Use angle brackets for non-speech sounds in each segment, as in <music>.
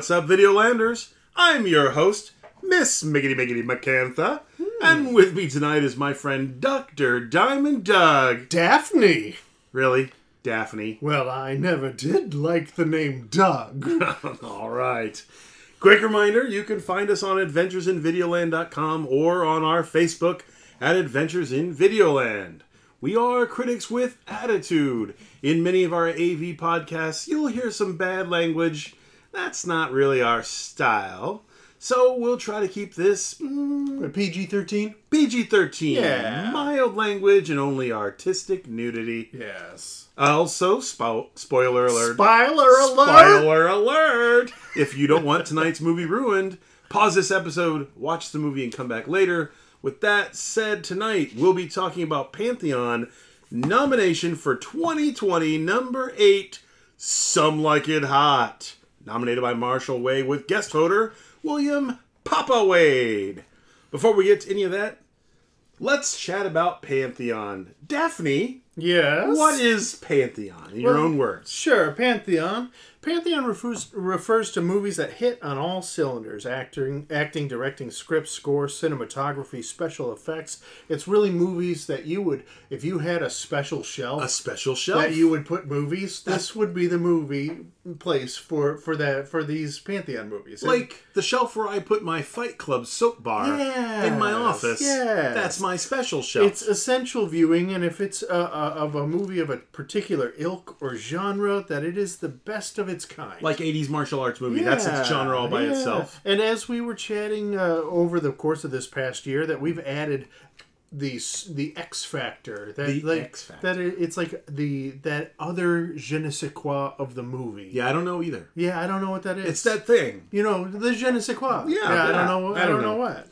What's up, Videolanders? I'm your host, Miss Miggity Miggity McCantha, hmm. and with me tonight is my friend Dr. Diamond Doug. Daphne. Really? Daphne? Well, I never did like the name Doug. <laughs> All right. Quick reminder you can find us on adventuresinvideoland.com or on our Facebook at Adventures in Videoland. We are critics with attitude. In many of our AV podcasts, you'll hear some bad language. That's not really our style. So we'll try to keep this mm, PG 13? PG 13. Yeah. Mild language and only artistic nudity. Yes. Also, spo- spoiler alert. Spoiler alert! Spoiler alert! If you don't want tonight's movie ruined, pause this episode, watch the movie, and come back later. With that said, tonight we'll be talking about Pantheon nomination for 2020, number 8, Some Like It Hot. Nominated by Marshall Wade with guest voter William Papa Wade. Before we get to any of that, let's chat about Pantheon. Daphne, Yes. what is Pantheon in your own words? Sure, Pantheon. Pantheon refers, refers to movies that hit on all cylinders acting, acting, directing, script, score, cinematography, special effects. It's really movies that you would, if you had a special shelf A special shelf. that you would put movies, this would be the movie place for for that for these Pantheon movies. Like the shelf where I put my Fight Club soap bar in my office. yeah That's my special shelf. It's essential viewing, and if it's uh, uh, of a movie of a particular ilk or genre, that it is the best of its kind. like 80s martial arts movie. That's its genre all by yeah. itself. And as we were chatting uh, over the course of this past year, that we've added the the X factor. That The like, X factor. That it, it's like the that other je ne sais quoi of the movie. Yeah, I don't know either. Yeah, I don't know what that is. It's that thing. You know, the je ne sais quoi. Yeah, I don't know. I, I don't, don't know. know. what.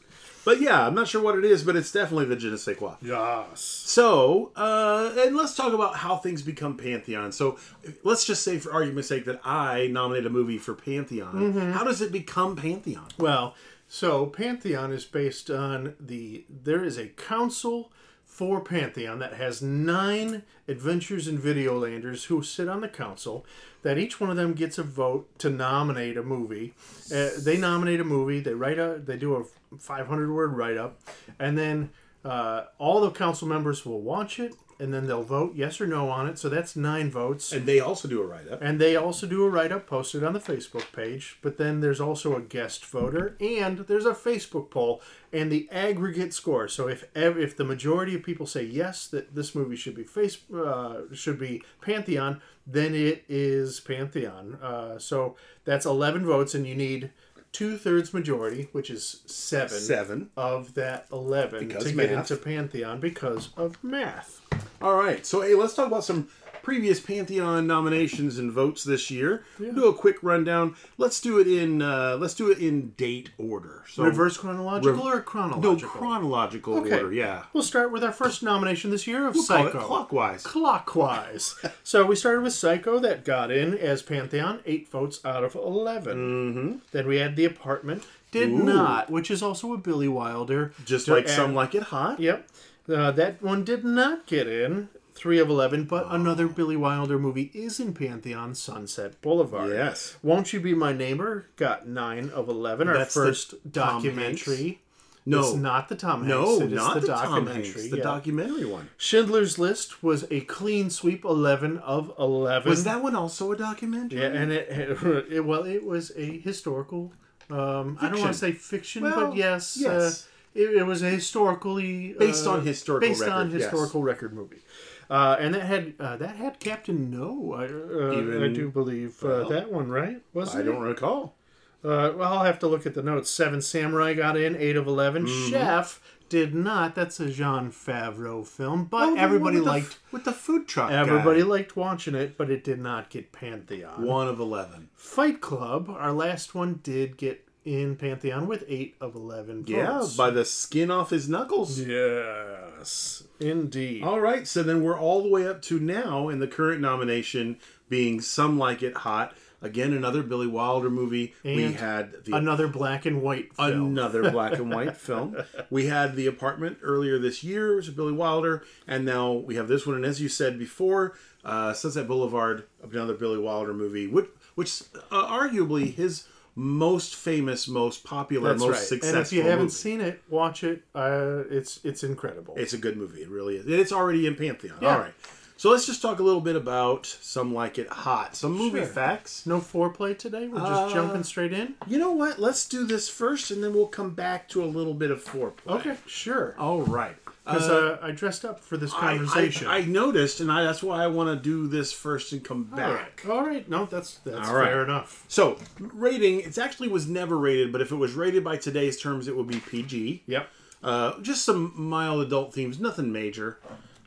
But yeah, I'm not sure what it is, but it's definitely the je ne sais quoi. Yes. So, uh, and let's talk about how things become Pantheon. So, let's just say, for argument's sake, that I nominate a movie for Pantheon. Mm-hmm. How does it become Pantheon? Well, so Pantheon is based on the. There is a council for Pantheon that has nine adventures in Videolanders who sit on the council. That each one of them gets a vote to nominate a movie. Uh, they nominate a movie. They write a. They do a 500 word write up, and then uh, all the council members will watch it, and then they'll vote yes or no on it. So that's nine votes. And they also do a write up. And they also do a write up posted on the Facebook page. But then there's also a guest voter and there's a Facebook poll and the aggregate score. So if if the majority of people say yes that this movie should be face uh, should be Pantheon, then it is Pantheon. Uh, so that's 11 votes and you need two thirds majority, which is seven, Seven. of that 11 Because to math. get into Pantheon because of math. All right. So, hey, let's talk about some previous Pantheon nominations and votes this year. Do a quick rundown. Let's do it in uh, let's do it in date order. So Reverse chronological Rev- or no chronological? chronological Okay. order. Yeah. We'll start with our first nomination this year of We'll Psycho. clockwise. Clockwise. <laughs> so we started with Psycho that got in as Pantheon, eight votes out of 11. Mm-hmm. Then we had The Apartment, did Ooh. not, which is also a Billy Wilder. Just like some like it hot. Yep. Uh, that one did not get in. Three of 11, but another Billy Wilder movie is in Pantheon, Sunset Boulevard. Yes. Won't You Be My Neighbor got 9 of 11, our That's first Tom documentary. No. It's not the Tom Hanks. no, it not the, the, Tom documentary. Hanks. The yeah. documentary one. Schindler's List was a clean sweep, eleven of eleven. Was that one also a documentary? Yeah, and it, it well, it was a historical. Um, I don't want to say fiction, Well, but yes, yes. Uh, it, it was a historically Based uh, on historical based on record, yes. historical record movie. Uh, and that had uh, that had Captain No, I, uh, Even- I do believe uh, well, that one, right? Was I it? don't recall. Uh, well, I'll have to look at the notes. Seven Samurai got in, eight of 11 Mm-hmm. Chef did not. That's a Jon Favreau film, but Oh, everybody with the liked. f- with the food truck. Everybody guy. liked watching it, but it did not get Pantheon. one of eleven. Fight Club, our last one, did get in Pantheon with 8 of 11 Yeah, votes. by the skin off his knuckles. Yes, indeed. All right, so then we're all the way up to now in the current nomination being Some Like It Hot. Again, another Billy Wilder movie. we had the Another black and white film. another <laughs> black and white film. We had The Apartment earlier this year, which is Billy Wilder, and now we have this one. And as you said before, uh, Sunset Boulevard, another Billy Wilder movie, which, which uh, arguably his most famous, most popular, That's most right. successful. And if you haven't movie. seen it, watch it. Uh, it's it's incredible. It's a good movie. It really is. It's already in Pantheon. Yeah. All right. So let's just talk a little bit about some like it hot, some movie Sure. facts. no foreplay today. We're just Uh, jumping straight in. You know what? Let's do this first, and then we'll come back to a little bit of foreplay. Okay, sure. All right. Because uh, I dressed up for this conversation. I, I noticed, and I, that's why I want to do this first and come All right. back. All right. No, that's that's All right. fair enough. So, rating, it actually was never rated, but if it was rated by today's terms, it would be PG. Yep. Uh, just some mild adult themes, nothing major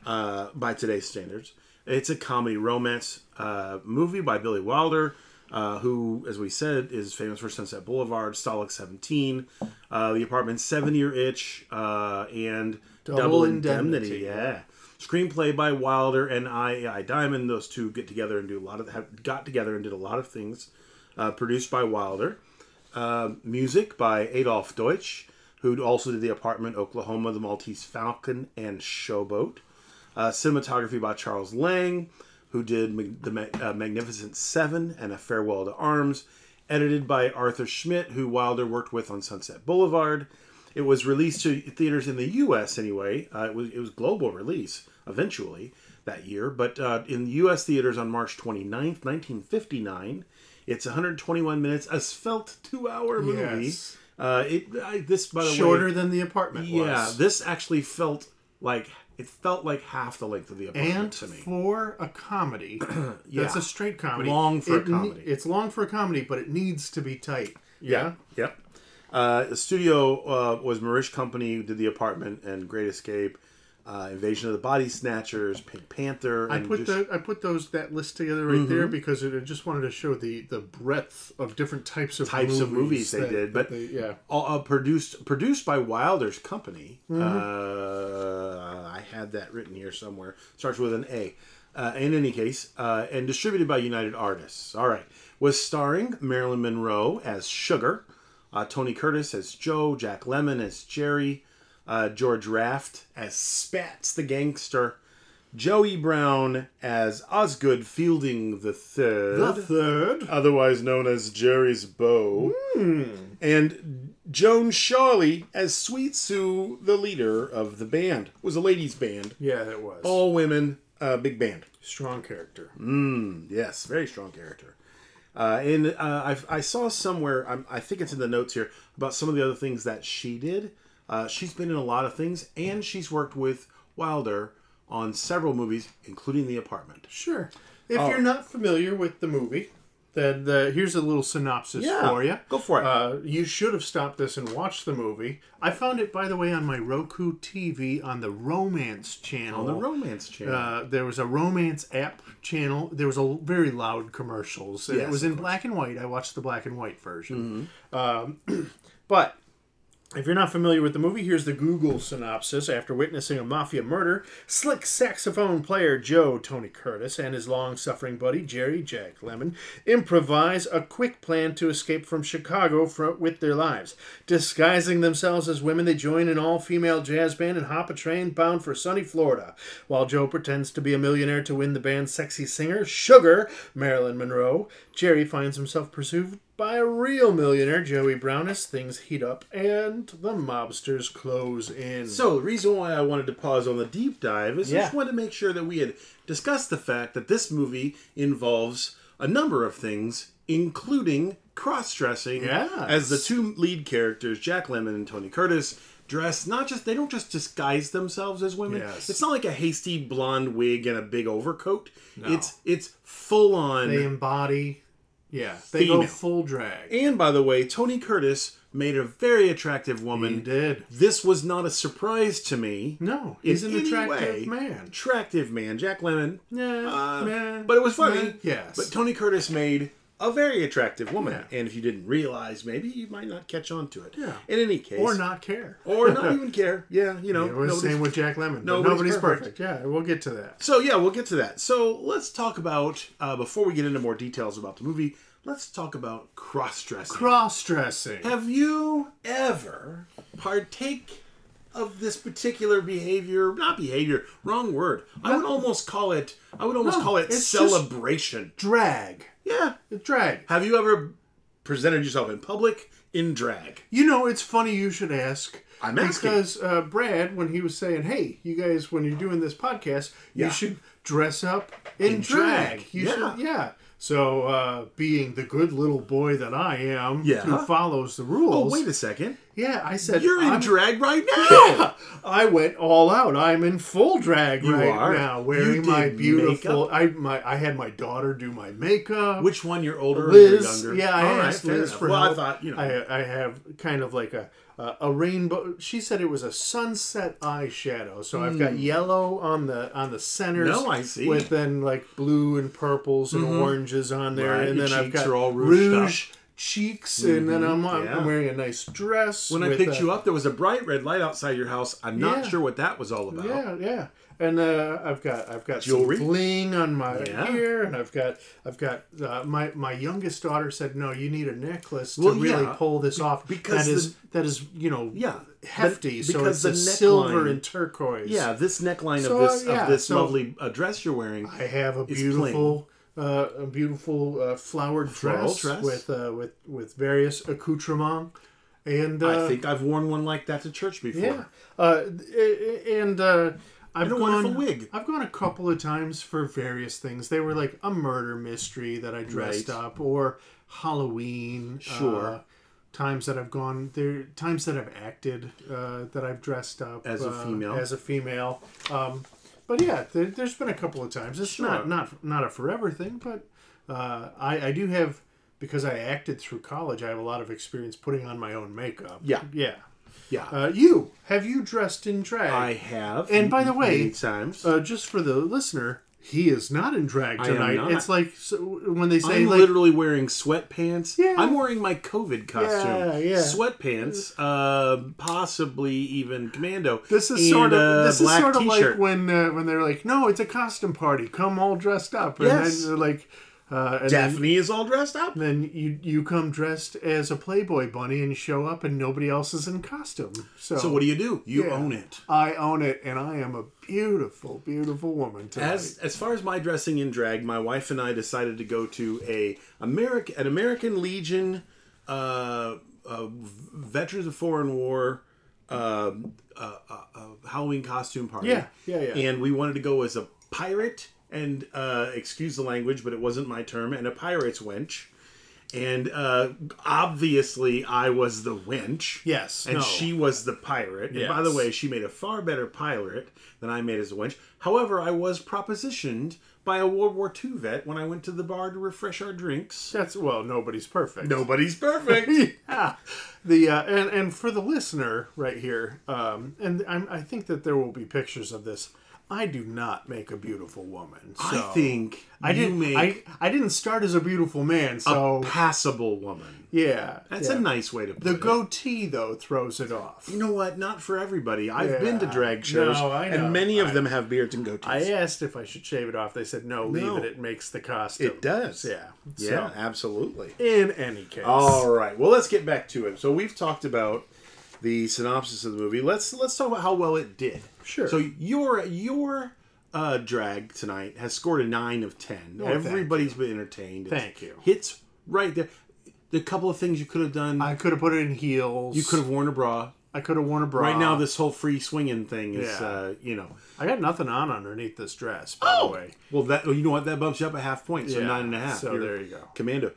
uh, by today's standards. It's a comedy romance uh, movie by Billy Wilder, uh, who, as we said, is famous for Sunset Boulevard, Stalag 17, uh, The Apartment, Seven Year Itch, uh, and Double Double, Indemnity. Indemnity. Yeah. Screenplay by Wilder and I. I Diamond. Those two get together and do a lot of have got together and did a lot of things. Uh, produced by Wilder. Uh, music by Adolf Deutsch, who also did The Apartment, Oklahoma, The Maltese Falcon, and Showboat. Uh, cinematography by Charles Lang, who did the uh, Magnificent Seven and A Farewell to Arms. Edited by Arthur Schmidt, who Wilder worked with on Sunset Boulevard. It was released to theaters in the U.S. anyway. Uh, it was it was global release eventually that year, but uh, in U.S. theaters on March 29th, 1959. It's 121 minutes, a svelte two-hour movie. Yes. Uh, it I, this by the way Shorter than the apartment yeah, was. this actually felt like it felt like half the length of the apartment and to me. And for a comedy, <clears throat> that's a straight comedy. Long for a It ne- comedy. it's long for a comedy, but it needs to be tight. Yeah. Yep. Uh, the studio uh, was Mirisch Company, who did the apartment and Great Escape, uh, Invasion of the Body Snatchers, Pink Panther. I put just- the I put those that list together right there Mm-hmm. because it, I just wanted to show the the breadth of different types of Types of movies they that- did, but- they- yeah, all, uh, produced produced by Wilder's company. Mm-hmm. Uh, I had that written here somewhere. Starts with an A. Uh, in any case, uh, and distributed by United Artists. All right, was starring Marilyn Monroe as Sugar, uh, Tony Curtis as Joe, Jack Lemmon as Jerry, uh, George Raft as Spats the gangster, Joey Brown as Osgood Fielding the Third the third. otherwise known as Jerry's Beau, and Joan Shawlee as Sweet Sue, the leader of the band. It was a ladies' band, Yeah, it was all women, uh, big band. strong character. Yes, very strong character. Uh, and uh, I, I saw somewhere, I'm, I think it's in the notes here, about some of the other things that she did. Uh, she's been in a lot of things, and she's worked with Wilder on several movies, including The Apartment. Sure. If Oh. you're not familiar with the movie, then the, here's a little synopsis for you. go for it. Uh, you should have stopped this and watched the movie. I found it, by the way, on my Roku TV on the Romance channel. on the Romance Channel. Uh, there was a romance app channel. There was a very loud commercials. And Yes, it was in black and white. I watched the black and white version. Um, <clears throat> but if you're not familiar with the movie, here's the Google synopsis. After witnessing a mafia murder, slick saxophone player Joe Tony Curtis and his long suffering buddy Jerry Jack Lemmon improvise a quick plan to escape from Chicago for, with their lives. Disguising themselves as women, they join an all female jazz band and hop a train bound for sunny Florida. While Joe pretends to be a millionaire to win the band's sexy singer, Sugar, Marilyn Monroe, Jerry finds himself pursued by a real millionaire, Joey Brown, as things heat up and the mobsters close in. So the reason why I wanted to pause on the deep dive is I just wanted to make sure that we had discussed the fact that this movie involves a number of things, including cross-dressing. Yes. As the two lead characters, Jack Lemmon and Tony Curtis, dress not just they don't just disguise themselves as women. Yes. It's not like a hasty blonde wig and a big overcoat. It's it's full on. they embody, yeah, they go full drag. and by the way, Tony Curtis made a very attractive woman. He did. This was not a surprise to me. No, he's an attractive way. man. Attractive man, Jack Lemmon. Yeah, Uh, man. but it was funny. Man, yes. But Tony Curtis made a very attractive woman, Yeah. and if you didn't realize, maybe you might not catch on to it. Yeah. In any case, or not care. or not <laughs> even care. Yeah, you know. It was the same with Jack Lemmon. nobody's Nobody's, perfect. perfect. Yeah, we'll get to that. So yeah, we'll get to that. So let's talk about uh, before we get into more details about the movie. Let's talk about cross dressing. Cross dressing. Have you ever partake of this particular behavior? Not behavior, wrong word. I would almost call it. I would almost No, call it celebration. Drag. Yeah. Drag. Have you ever presented yourself in public in drag. You know, it's funny you should ask. I'm asking. because uh, Brad, when he was saying, "Hey, you guys, when you're doing this podcast, Yeah. you should dress up in, In drag. drag, You yeah. should, yeah." So, uh, being the good little boy that I am, Yeah. who follows the rules. Oh, wait a second. yeah, I said You're in I'm- drag right now. Yeah, I went all out. I'm in full drag You right are? now, wearing my beautiful. I my I had my daughter do my makeup. Which one? You're older Liz, or younger? yeah, I All right, asked fair Liz for Well, help. I thought you know. I, I have kind of like a a, a rainbow. She said it was a sunset eyeshadow. So I've got hmm. yellow on the on the centers. Hmm. No, I see. With then like blue and purples and mm-hmm. oranges on there, Right, and your then I've got are all rouged rouge cheeks, and then mm-hmm. I'm, I'm yeah. wearing a nice dress. when I picked a- you up, there was a bright red light outside your house. I'm not Yeah. sure what that was all about. Yeah, yeah. And uh, I've got I've got Jewelry? some bling on my Yeah. ear, and I've got I've got uh, my my youngest daughter said no, you need a necklace to Well, really yeah, pull this off because that is the- that is you know Yeah, hefty. so it's the silver and turquoise. Yeah, this neckline So, of this uh, yeah, of this so- lovely uh, dress you're wearing. I have a beautiful. Uh, a beautiful uh, flowered dress, dress? with uh, with with various accoutrements, and uh, I think I've worn one like that to church before. Yeah, uh, and uh, I've And a gone. wonderful wig. I've gone a couple of times for various things. They were like a murder mystery that I dressed Right. up, or Halloween. Sure. Uh, times that I've gone there, times that I've acted, uh, that I've dressed up As a uh, female. As a female. Um, but yeah, there, there's been a couple of times. It's Sure. not not not a forever thing, but uh, I I do have because I acted through college. I have a lot of experience putting on my own makeup. Yeah. yeah. Yeah, Uh, you have you dressed in drag? I have. and by the way, times. uh, just for the listener, he is not in drag I am tonight. not. It's like so, when they say I'm like literally wearing sweatpants. Yeah. I'm wearing my COVID costume. Yeah, yeah. Sweatpants, uh, possibly even commando. this is and sort of this is black sort of like t-shirt. when uh, when they're like, no, it's a costume party. Come all dressed up, and Yes. then they're like, uh, and then, Daphne is all dressed up. then you you come dressed as a Playboy bunny and you show up and nobody else is in costume. So, So what do you do? You Yeah. own it. I own it, and I am a beautiful, beautiful woman tonight. As as far as my dressing in drag, my wife and I decided to go to a American an American Legion uh, uh, Veterans of Foreign War uh, uh, uh, uh, Halloween costume party. Yeah, yeah, yeah. And we wanted to go as a pirate and uh, excuse the language, but it wasn't my term, and a pirate's wench. And uh, obviously, I was the wench. Yes, And no. she was the pirate. And by the way, she made a far better pirate than I made as a wench. However, I was propositioned by a World War II vet when I went to the bar to refresh our drinks. That's well, nobody's perfect. Nobody's perfect. <laughs> yeah. The uh, and and for the listener right here, um, and I'm, I think that there will be pictures of this. I do not make a beautiful woman. So I think I didn't. make I I didn't start as a beautiful man. So a passable woman. yeah, That's yeah. a nice way to put The it. The goatee though throws it off. You know what? Not for everybody. I've been to drag shows, No, I know. and many of I- them have beards and goatees. I asked if I should shave it off. They said no, leave No. it. It makes the costume. It does. Yeah. yeah, So, absolutely. in any case. All right. Well, let's get back to it. So we've talked about the synopsis of the movie. Let's let's talk about how well it did. Sure. So your your uh, drag tonight has scored a nine of ten. Oh, Everybody's been entertained. It's Thank you. Hits right there. The couple of things you could have done. I could have put it in heels. you could have worn a bra. I could have worn a bra. Right now, this whole free swinging thing is, Yeah. uh, you know. I got nothing on underneath this dress. By the way. Well, that you know what? That bumps you up a half point, so Yeah, nine and a half. so You're there you go. Commando.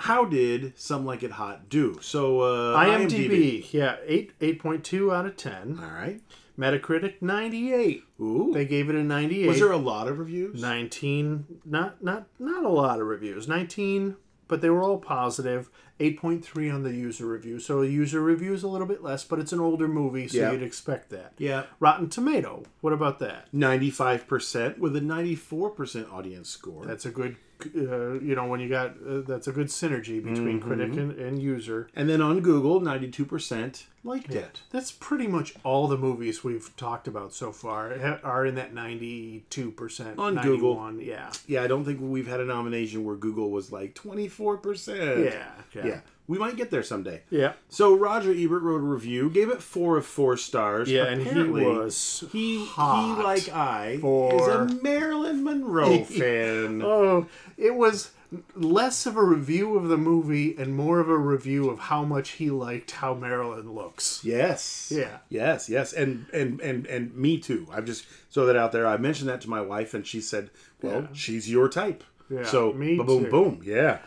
How did Some Like It Hot do? So uh, IMDb, yeah, eight eight point two out of ten. All right. Metacritic ninety eight. Ooh. They gave it a ninety eight. Was there a lot of reviews? nineteen? Not not not a lot of reviews. Nineteen, but they were all positive. Eight point three on the user review. So a user review is a little bit less, but it's an older movie, so Yeah. you'd expect that. Yeah. Rotten Tomato. What about that? 95% with a 94% audience score. That's a good. Uh, you know when you got uh, that's a good synergy between Mm-hmm. critic and, and user. and then on Google, 92% liked it. That's pretty much all the movies we've talked about so far ha- are in that 92% On Google. Yeah. Yeah, I don't think we've had a nomination where Google was like 24% Yeah, yeah. yeah. We might get there someday. Yeah. So Roger Ebert wrote a review, gave it four of four stars. Yeah, and he was he hot he like I for- is a Marilyn Monroe <laughs> fan. Oh, it was less of a review of the movie and more of a review of how much he liked how Marilyn looks. Yes. Yeah. Yes. Yes. And and and and me too. I've just throw that out there. I mentioned that to my wife, and she said, "Well, Yeah. she's your type." Yeah, So me boom, too. boom. Yeah.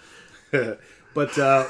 <laughs> but uh, <laughs>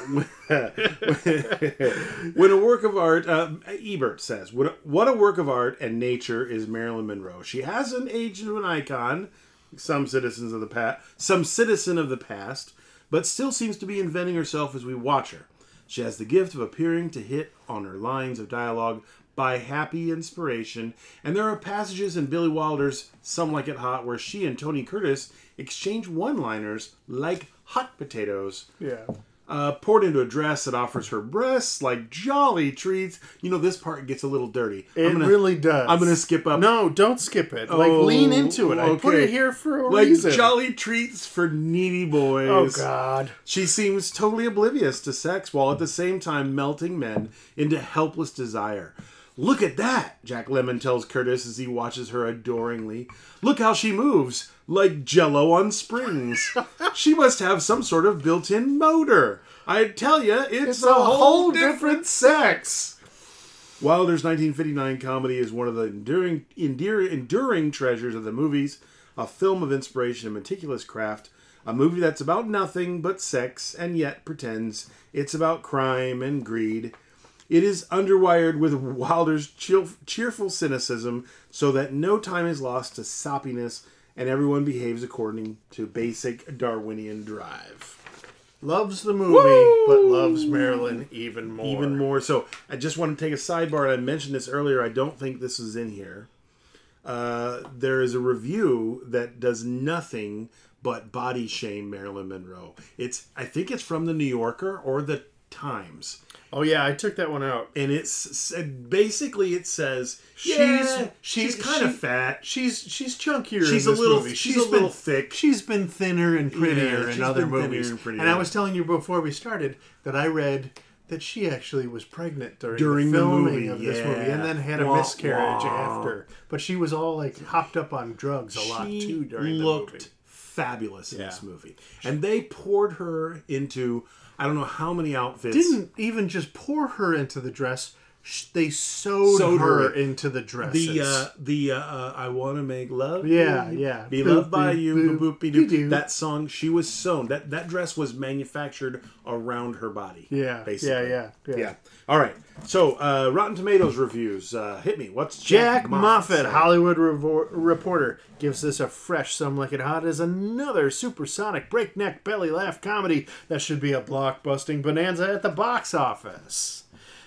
when a work of art, uh, Ebert says, what a, work of art and nature is Marilyn Monroe. She has an age into an icon." Some citizens of the past, some citizen of the past, but still seems to be inventing herself as we watch her. She has the gift of appearing to hit on her lines of dialogue by happy inspiration, and there are passages in Billy Wilder's Some Like It Hot where she and Tony Curtis exchange one liners like hot potatoes. Yeah. Uh, poured into a dress that offers her breasts like jolly treats. You know, this part gets a little dirty. It gonna, really does. I'm gonna skip up. No, don't skip it. Like Oh, lean into it. I put it here for a like reason. jolly treats for needy boys. oh God. She seems totally oblivious to sex while at the same time melting men into helpless desire. Look at that, Jack Lemmon tells Curtis as he watches her adoringly. Look how she moves, like jello on springs. she must have some sort of built in motor. I tell you, it's, It's a whole different sex. Wilder's 1959 comedy is one of the enduring, endear, enduring treasures of the movies, a film of inspiration and meticulous craft, a movie that's about nothing but sex and yet pretends it's about crime and greed. It is underwired with <laughs> Wilder's cheerful cynicism so that no time is lost to soppiness and everyone behaves according to basic Darwinian drive. Loves the movie, but loves Marilyn even more. even more. So I just want to take a sidebar. I mentioned this earlier. I don't think this is in here. Uh, there is a review that does nothing but body shame Marilyn Monroe. It's I think it's from the New Yorker or the Times, Oh yeah, I took that one out. and it's basically it says She's- yeah, she's- she's kind she- of fat. She's she's chunkier. She's in a little- movie. she's a little thick. She's been thinner and prettier Yeah, in other movies. and. And I was telling you before we started that I read that she actually was pregnant during, During the the movie, of this movie, and then had a Wah, miscarriage wah. after. But she was all like hopped up on drugs a lot too during the movie. Looked fabulous in Yeah. this movie, and they poured her into I don't know how many outfits. Didn't even just pour her into the dress. They sewed, Sewed her, her. into the dresses. the uh, the uh, uh, I want to make love. Yeah, you, yeah. Be Boop, loved by boop, you. boop, Boop, boop, doo. doo. That song, she was sewn. That that dress was manufactured around her body. yeah, basically. yeah, yeah, Yeah. All right. So, uh, Rotten Tomatoes reviews. Uh, hit me. What's Jack Moffitt, say? Hollywood Revo- Reporter, gives this a fresh Some Like It Hot as another supersonic breakneck belly laugh comedy that should be a blockbusting bonanza at the box office.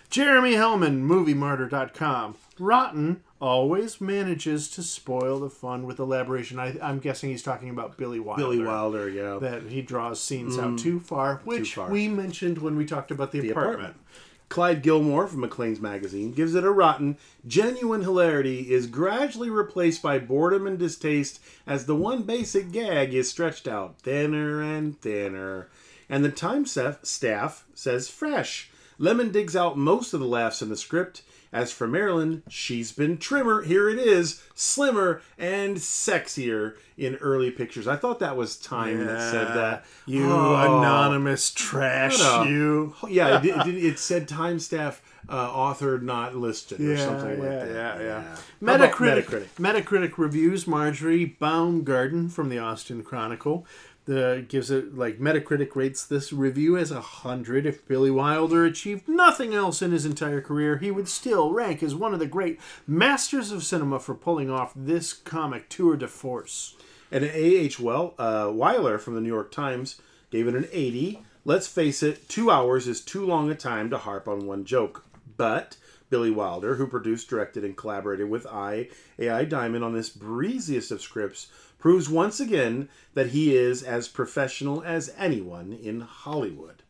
Jeremy Heilman, MovieMartyr.com. Rotten always manages to spoil the fun with elaboration. I, I'm guessing he's talking about Billy Wilder. Billy Wilder. Yeah. That he draws scenes out mm. too far, which far. we mentioned when we talked about the, The apartment. apartment. Clyde Gilmour from Maclean's magazine gives it a rotten. Genuine hilarity is gradually replaced by boredom and distaste as the one basic gag is stretched out thinner and thinner. And the time staff says fresh. Lemmon digs out most of the laughs in the script. As for Marilyn, she's been trimmer. Here it is, slimmer and sexier in early pictures. I thought that was Time that said that. You Oh. anonymous trash, you. Yeah, it, it, <laughs> it said time staff uh, authored not listed or Yeah, something like yeah, that. yeah, yeah. Metacritic, Metacritic. Metacritic reviews Marjorie Baumgarten from the Austin Chronicle. The gives it like Metacritic rates this review as a hundred. If Billy Wilder achieved nothing else in his entire career, he would still rank as one of the great masters of cinema for pulling off this comic tour de force. And A.H. Well, uh, Weiler from the New York Times gave it an 80. Let's face it, two hours is too long a time to harp on one joke. But Billy Wilder, who produced, directed, and collaborated with I, A.I. Diamond on this breeziest of scripts, proves once again that he is as professional as anyone in Hollywood.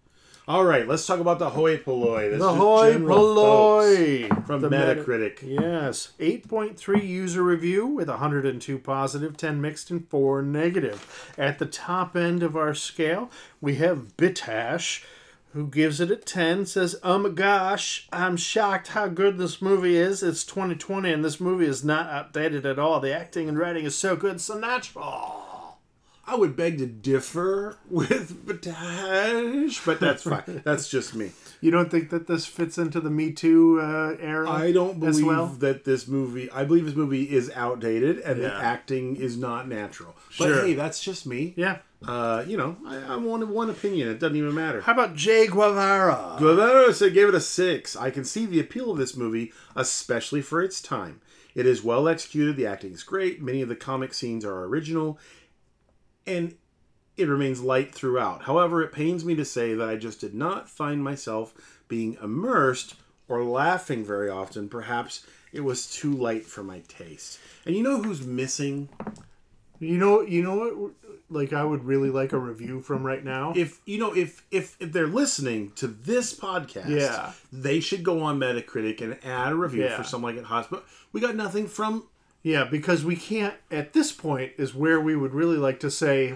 All right, let's talk about the hoi polloi. This The hoi polloi from The Meta- Metacritic. Yes, 8.3 user review with 102 positive, 10 mixed, and 4 negative. At the top end of our scale, we have Bitash, who gives it a 10, says, Oh my gosh, I'm shocked how good this movie is. It's 2020 and this movie is not outdated at all. The acting and writing is so good, so natural. I would beg to differ with Batash, but that's fine. that's just me. You don't think that this fits into the Me Too uh, era? I don't as believe well? that this movie. I believe this movie is outdated and the acting is not natural. Sure. But hey, that's just me. Yeah. Uh, you know, I, I'm one one opinion. It doesn't even matter. How about Jay Guevara? Guevara said gave it a six. I can see the appeal of this movie, especially for its time. It is well executed. The acting is great. Many of the comic scenes are original, and it remains light throughout. However, it pains me to say that I just did not find myself being immersed or laughing very often. Perhaps it was too light for my taste. And you know who's missing? You know, you know what? Like, I would really like a review from right now. if you know if if if they're listening to this podcast Yeah. they should go on metacritic and add a review Yeah. for something like it hospital we got nothing from yeah, because we can't. At this point, is where we would really like to say,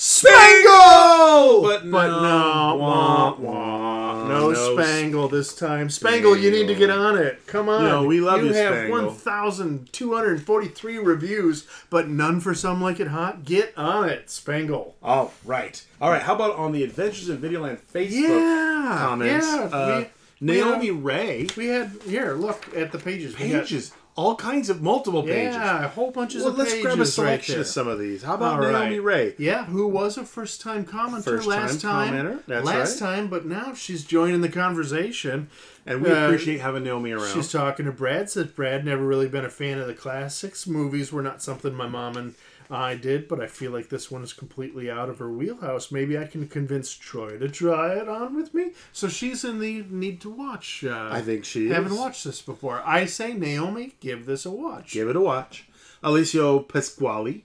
spangle but, but no, no, wah, wah, wah, no, Spangle this time. Spangle, you need to get on it. Come on. No, we love you, have Spangle. one thousand two hundred forty-three reviews, but none for some like it hot. Get on it, Spangle. all right all right how about on the adventures in videoland facebook Yeah, comments yeah, uh, we- we naomi have- ray We had here. Look at the pages. We got- pages all kinds of multiple pages Yeah, a whole bunches well of let's pages grab a selection there. of some of these how about All naomi right. ray Yeah, who was a first time commenter First-time last time. commenter, that's last right. time, but now she's joining the conversation. and we Uh, appreciate having naomi around She's talking to Brad. Says Brad never really been a fan of the classics. Movies were not something my mom and I did, but I feel like this one is completely out of her wheelhouse. Maybe I can convince Troy to try it on with me. So she's in the need to watch. Uh, I think she is. haven't watched this before. I say Naomi, give this a watch. Give it a watch. Alessio Pasquale.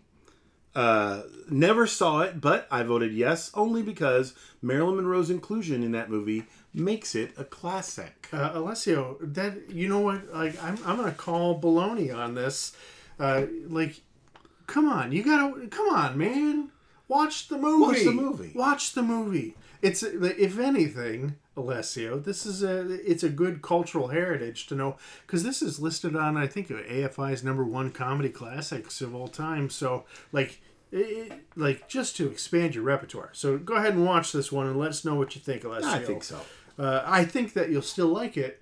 Uh, never saw it, but I voted yes only because Marilyn Monroe's inclusion in that movie makes it a classic. Uh, Alessio, that you know what? Like, I'm I'm gonna call baloney on this. Uh, like, come on, you gotta come on, man. Watch the movie. Watch the movie. Watch the movie. It's if anything, Alessio, this is a it's a good cultural heritage to know because this is listed on I think AFI's number one comedy classics of all time. So like. It, like just to expand your repertoire. So go ahead and watch this one and let us know what you think, Alessio. I think so. Uh, I think that you'll still like it,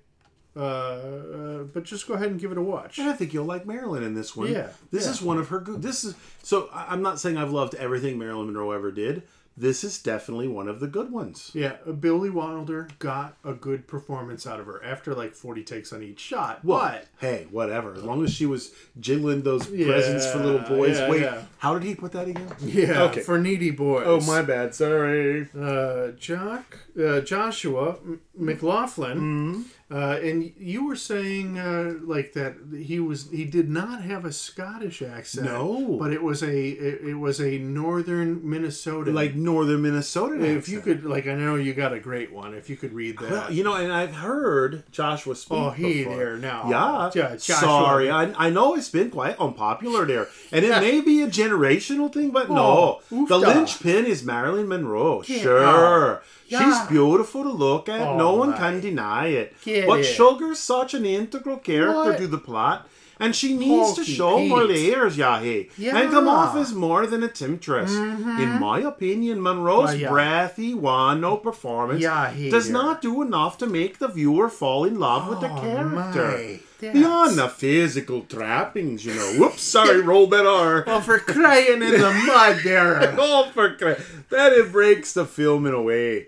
uh, uh, but just go ahead and give it a watch. And I think you'll like Marilyn in this one. Yeah, This yeah. is one of her good. This is so. I'm not saying I've loved everything Marilyn Monroe ever did. This is definitely one of the good ones. Yeah, uh, Billy Wilder got a good performance out of her after like 40 takes on each shot. Well, but hey, whatever. As long as she was jiggling those presents for little boys. yeah, Wait, yeah. how did he put that again? yeah, Okay. for needy boys. Oh, my bad. Sorry. Uh, Jock, uh, Joshua M- McLaughlin, Mm-hmm. Uh, and you were saying uh, like that he was he did not have a Scottish accent. No. but it was a it, it was a northern Minnesota Like northern Minnesota. If you could, like, I know you got a great one. If you could read that. Well, you know, and I've heard Joshua speak. oh, he before. there now. Yeah. Joshua. Sorry, I, I know it's been quite unpopular there, and it may be a generational thing, but Oh, no, the linchpin is Marilyn Monroe. Sure, Yeah. she's beautiful to look at. Oh, no one my. can deny it. Get but it. Sugar's such an integral character What? to the plot. And she needs to Hokey show more Pete. layers, Yahi, Yeah. and come off as more than a temptress. Mm-hmm. In my opinion, Monroe's Well, yeah. breathy, wano performance Yahi does not do enough to make the viewer fall in love with the Oh, character. my. Beyond the physical trappings, you know. Whoops, sorry, roll that R. Oh, for crying in the <laughs> mud there. Oh, for crying. that it breaks the film in a way.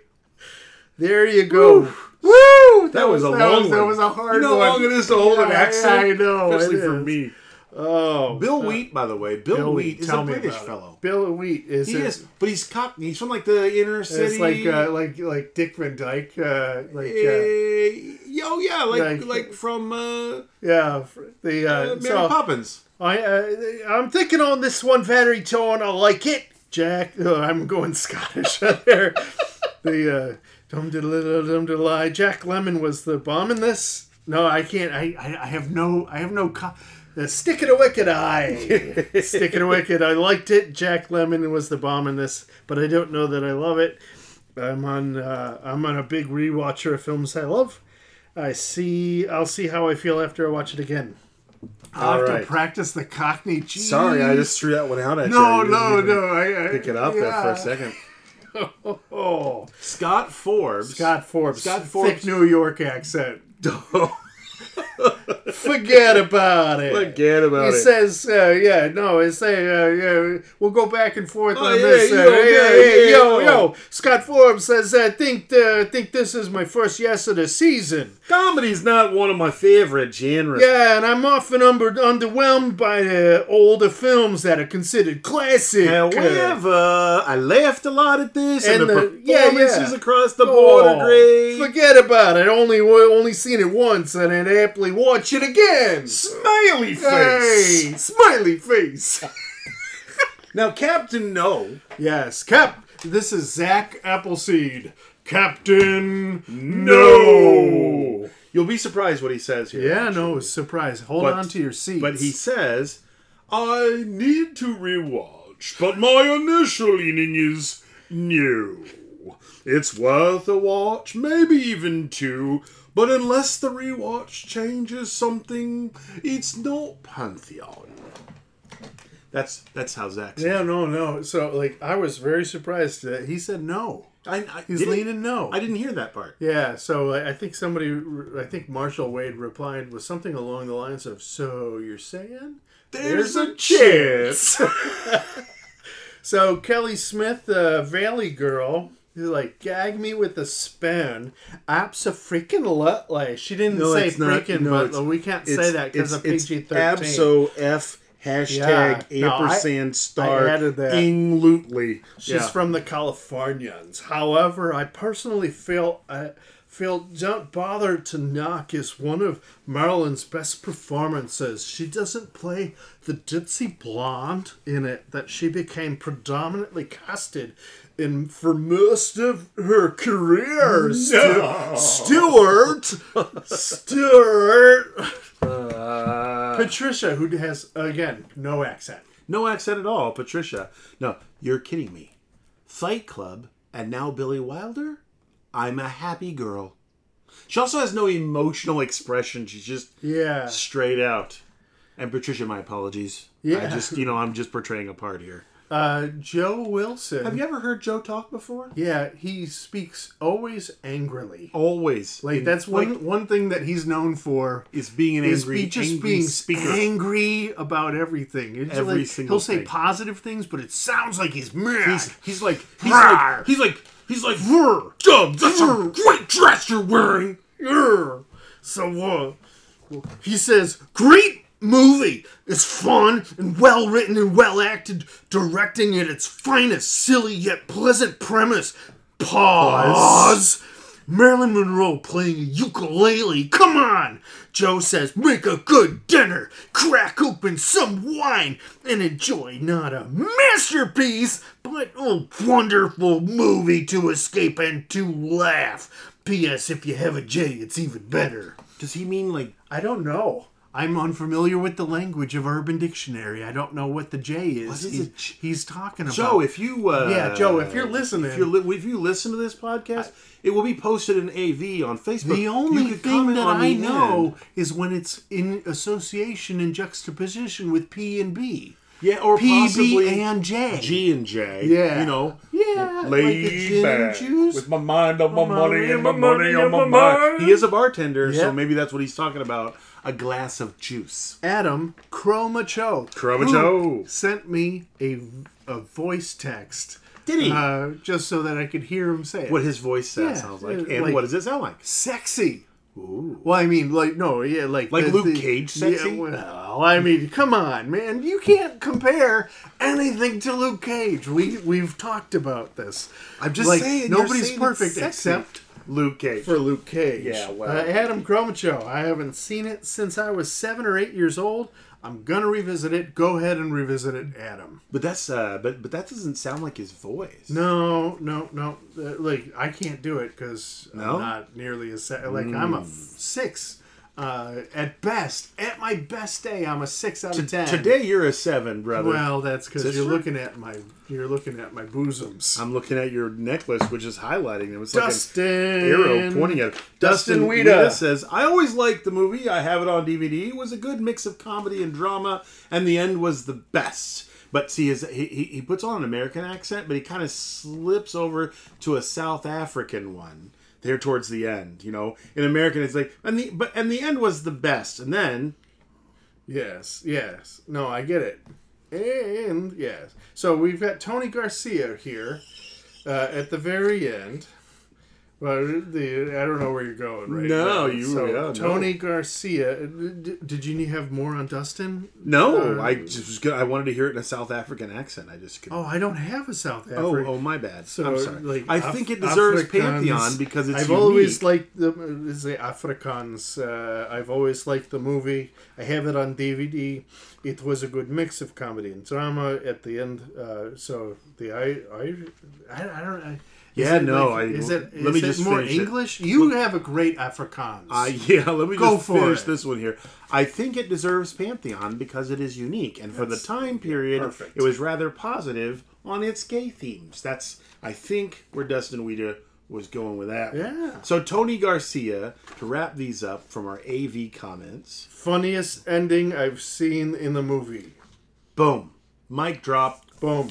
There you go. Woo! That, was, a that long was, one. That was a hard you know one. how long it is to hold an accent? I know. Especially for is. me. Oh. Bill uh, Wheat, by the way. Bill, Bill Wheat Wheat. is Tell a British fellow. Bill Wheat is. He a- is, but he's cockney. He's from like the inner city. It's like uh, like like Dick Van Dyke, uh, like uh, Eh, oh yeah, like like- like, from uh, yeah, the uh, uh, Mary so- Poppins. I uh, I'm thinking on this one very tone. I like it, Jack. Oh, <laughs> I'm going Scottish <laughs> there. the uh, dum diddle dum diddle Jack Lemmon was the bomb in this. No, I can't. I I, I have no. I have no. Co- the stick in a wicked eye. <laughs> stick in a wicked. I liked it. Jack Lemmon was the bomb in this, but I don't know that I love it. I'm on. Uh, I'm on a big rewatcher of films I love. I see. I'll see how I feel after I watch it again. I'll have right. to practice the Cockney. Jeez. Sorry, I just threw that one out at No, you. I no, didn't even no. I, I Pick it up there for a second. Oh, <laughs> Scott Forbes. Scott Forbes. Scott Thick Forbes. New York accent. <laughs> <laughs> Forget about it. Forget about he it. He says, uh, "Yeah, no." He say, uh, "Yeah, we'll go back and forth Oh, on yeah, this." Uh, yo, yeah, yeah, yo, yo. Scott Forbes says, "I think, uh, think this is my first yes of the season." Comedy's not one of my favorite genres. Yeah, and I'm often under, underwhelmed by the older films that are considered classic. Uh, However, I laughed a lot at this, and, And the, the- performances across the board are Oh, great. Forget about it. Only only seen it once, and I'd happily watch it again. Smiley face. Hey, smiley face. <laughs> Now, Captain No. yes, Cap. This is Zach Appleseed, Captain. No. You'll be surprised what he says here. Yeah, no, surprise. Hold But- on to your seats. But he says, I need to rewatch, but my initial leaning is no. It's worth a watch, maybe even two, but unless the rewatch changes something, it's not Pantheon. That's that's how Zach says. Yeah, no, no. So, like, I was very surprised that he said no. I, I, He's didn't- leaning no. I didn't hear that part. Yeah, so I I think somebody, I think Marshall Wade replied with something along the lines of, "So you're saying There's a chance. <laughs> <laughs> So Kelly Smith, uh, Valley Girl, who like gag me with a spoon. Apps a freaking lutly. She didn't No, say it's not. freaking, No, but it's- we can't say that because of PG thirteen. Abso F hashtag Yeah. No, I- ampersand star I added that. Inglutely. She's Yeah. from the Californians. However, I personally feel I feel don't bother to knock is one of Marilyn's best performances. She doesn't play the ditzy blonde in it that she became predominantly casted in for most of her career. Stu- Stewart, Stewart, Uh, Patricia, who has again no accent. no accent at all, Patricia. No, you're kidding me. Fight Club and now Billy Wilder? I'm a happy girl. She also has no emotional expression. She's just Yeah. straight out. And Patricia, my apologies. I Yeah. just, you know, I'm just portraying a part here. Uh, Joe Wilson. Have you ever heard Joe talk before? Yeah, he speaks always angrily. Always. Like In- that's one like, one thing that he's known for is being an is angry, be just angry being speaker. angry about everything. It's Every like, single he'll say thing. positive things, but it sounds like he's mad. He's, he's like he's Rawr. like he's like he's like "Vrr, Doug, that's a great dress you're wearing. Grr. So uh, he says, "Great movie. It's fun and well written and well acted, directing at its finest, silly yet pleasant premise." Pause. Marilyn Monroe playing a ukulele. Come on. Joe says, make a good dinner, crack open some wine, and enjoy not a masterpiece, but a wonderful movie to escape and to laugh. P.S. If you have a J, it's even better. Does he mean like I don't know. I'm unfamiliar with the language of Urban Dictionary. I don't know what the J is. What is he's, J- he's talking about. Joe? If you uh, Yeah, Joe, if you're listening- if, you're li- if you listen to this podcast, it will be posted in AV on Facebook. The only thing that I know end. is when it's in association and juxtaposition with P and B. yeah, or P, possibly B, and J. G and J. Yeah. you know, Yeah, like laid gin back with my mind on my, My money and my money on my mind. He is a bartender, so maybe that's what he's talking about. A glass of juice. Adam Chromacho. Chromacho. who Sent me a, a voice text. Did he? Uh, just so that I could hear him say it. What his voice uh, Yeah, sounds like, uh, and like- what does it sound like? Sexy. Ooh. Well, I mean, like, no, yeah, like. Like Luke Cage sexy? Yeah, well, I mean, come on, man. You can't compare anything to Luke Cage. We, we've talked about this. I'm just saying, you're Nobody's saying it's perfect sexy. except Luke Cage. for Luke Cage. Yeah, well. Uh, Adam Chromacho. I haven't seen it since I was seven or eight years old. I'm gonna revisit it. Go ahead and revisit it, Adam. But that's uh, but but that doesn't sound like his voice. No, no, no. Uh, like I can't do it because No? I'm not nearly as like I'm a f- six uh, at best. At my best day, I'm a six out of ten. Today you're a seven, brother. well, that's because you're true? looking at my you're looking at my bosoms. I'm looking at your necklace, which is highlighting them. It's like an Dustin arrow pointing at it. Dustin Dustin says, "I always liked the movie. I have it on DVD. It was a good mix of comedy and drama, and the end was the best." But see, his, he he he puts on an American accent, but he kind of slips over to a South African one there towards the end. You know, in American, it's like, and the but and the end was the best, and then Yes, yes. No, I get it. And yes. So we've got Tony Garcia here uh, at the very end. Well, the I don't know where you're going right No, now. you- So, yeah, no. Tony Garcia. d- Did you have more on Dustin? no, Uh, I just was gonna, I wanted to hear it in a South African accent. I just couldn't. Oh, I don't have a South Oh, African. oh, my bad. So, I'm sorry. like, I Af- think it deserves Afrikaans- Pantheon because it's I've unique. always liked the is the Afrikaans. Uh, I've always liked the movie. I have it on DVD. It was a good mix of comedy and drama at the end. Uh, so the I I I, I don't. I, Yeah, no, like- I- is it let me it just more finish it. English? You have a great Afrikaans. Uh, <laughs> yeah, let me Go just finish it. this one here. I think it deserves Pantheon because it is unique, and for the time period, perfect. it was rather positive on its gay themes. That's, I think, where Dustin Whedon was going with that. one. Yeah. So Tony Garcia, to wrap these up from our AV comments, Funniest ending I've seen in the movie. boom, mic drop. Boom,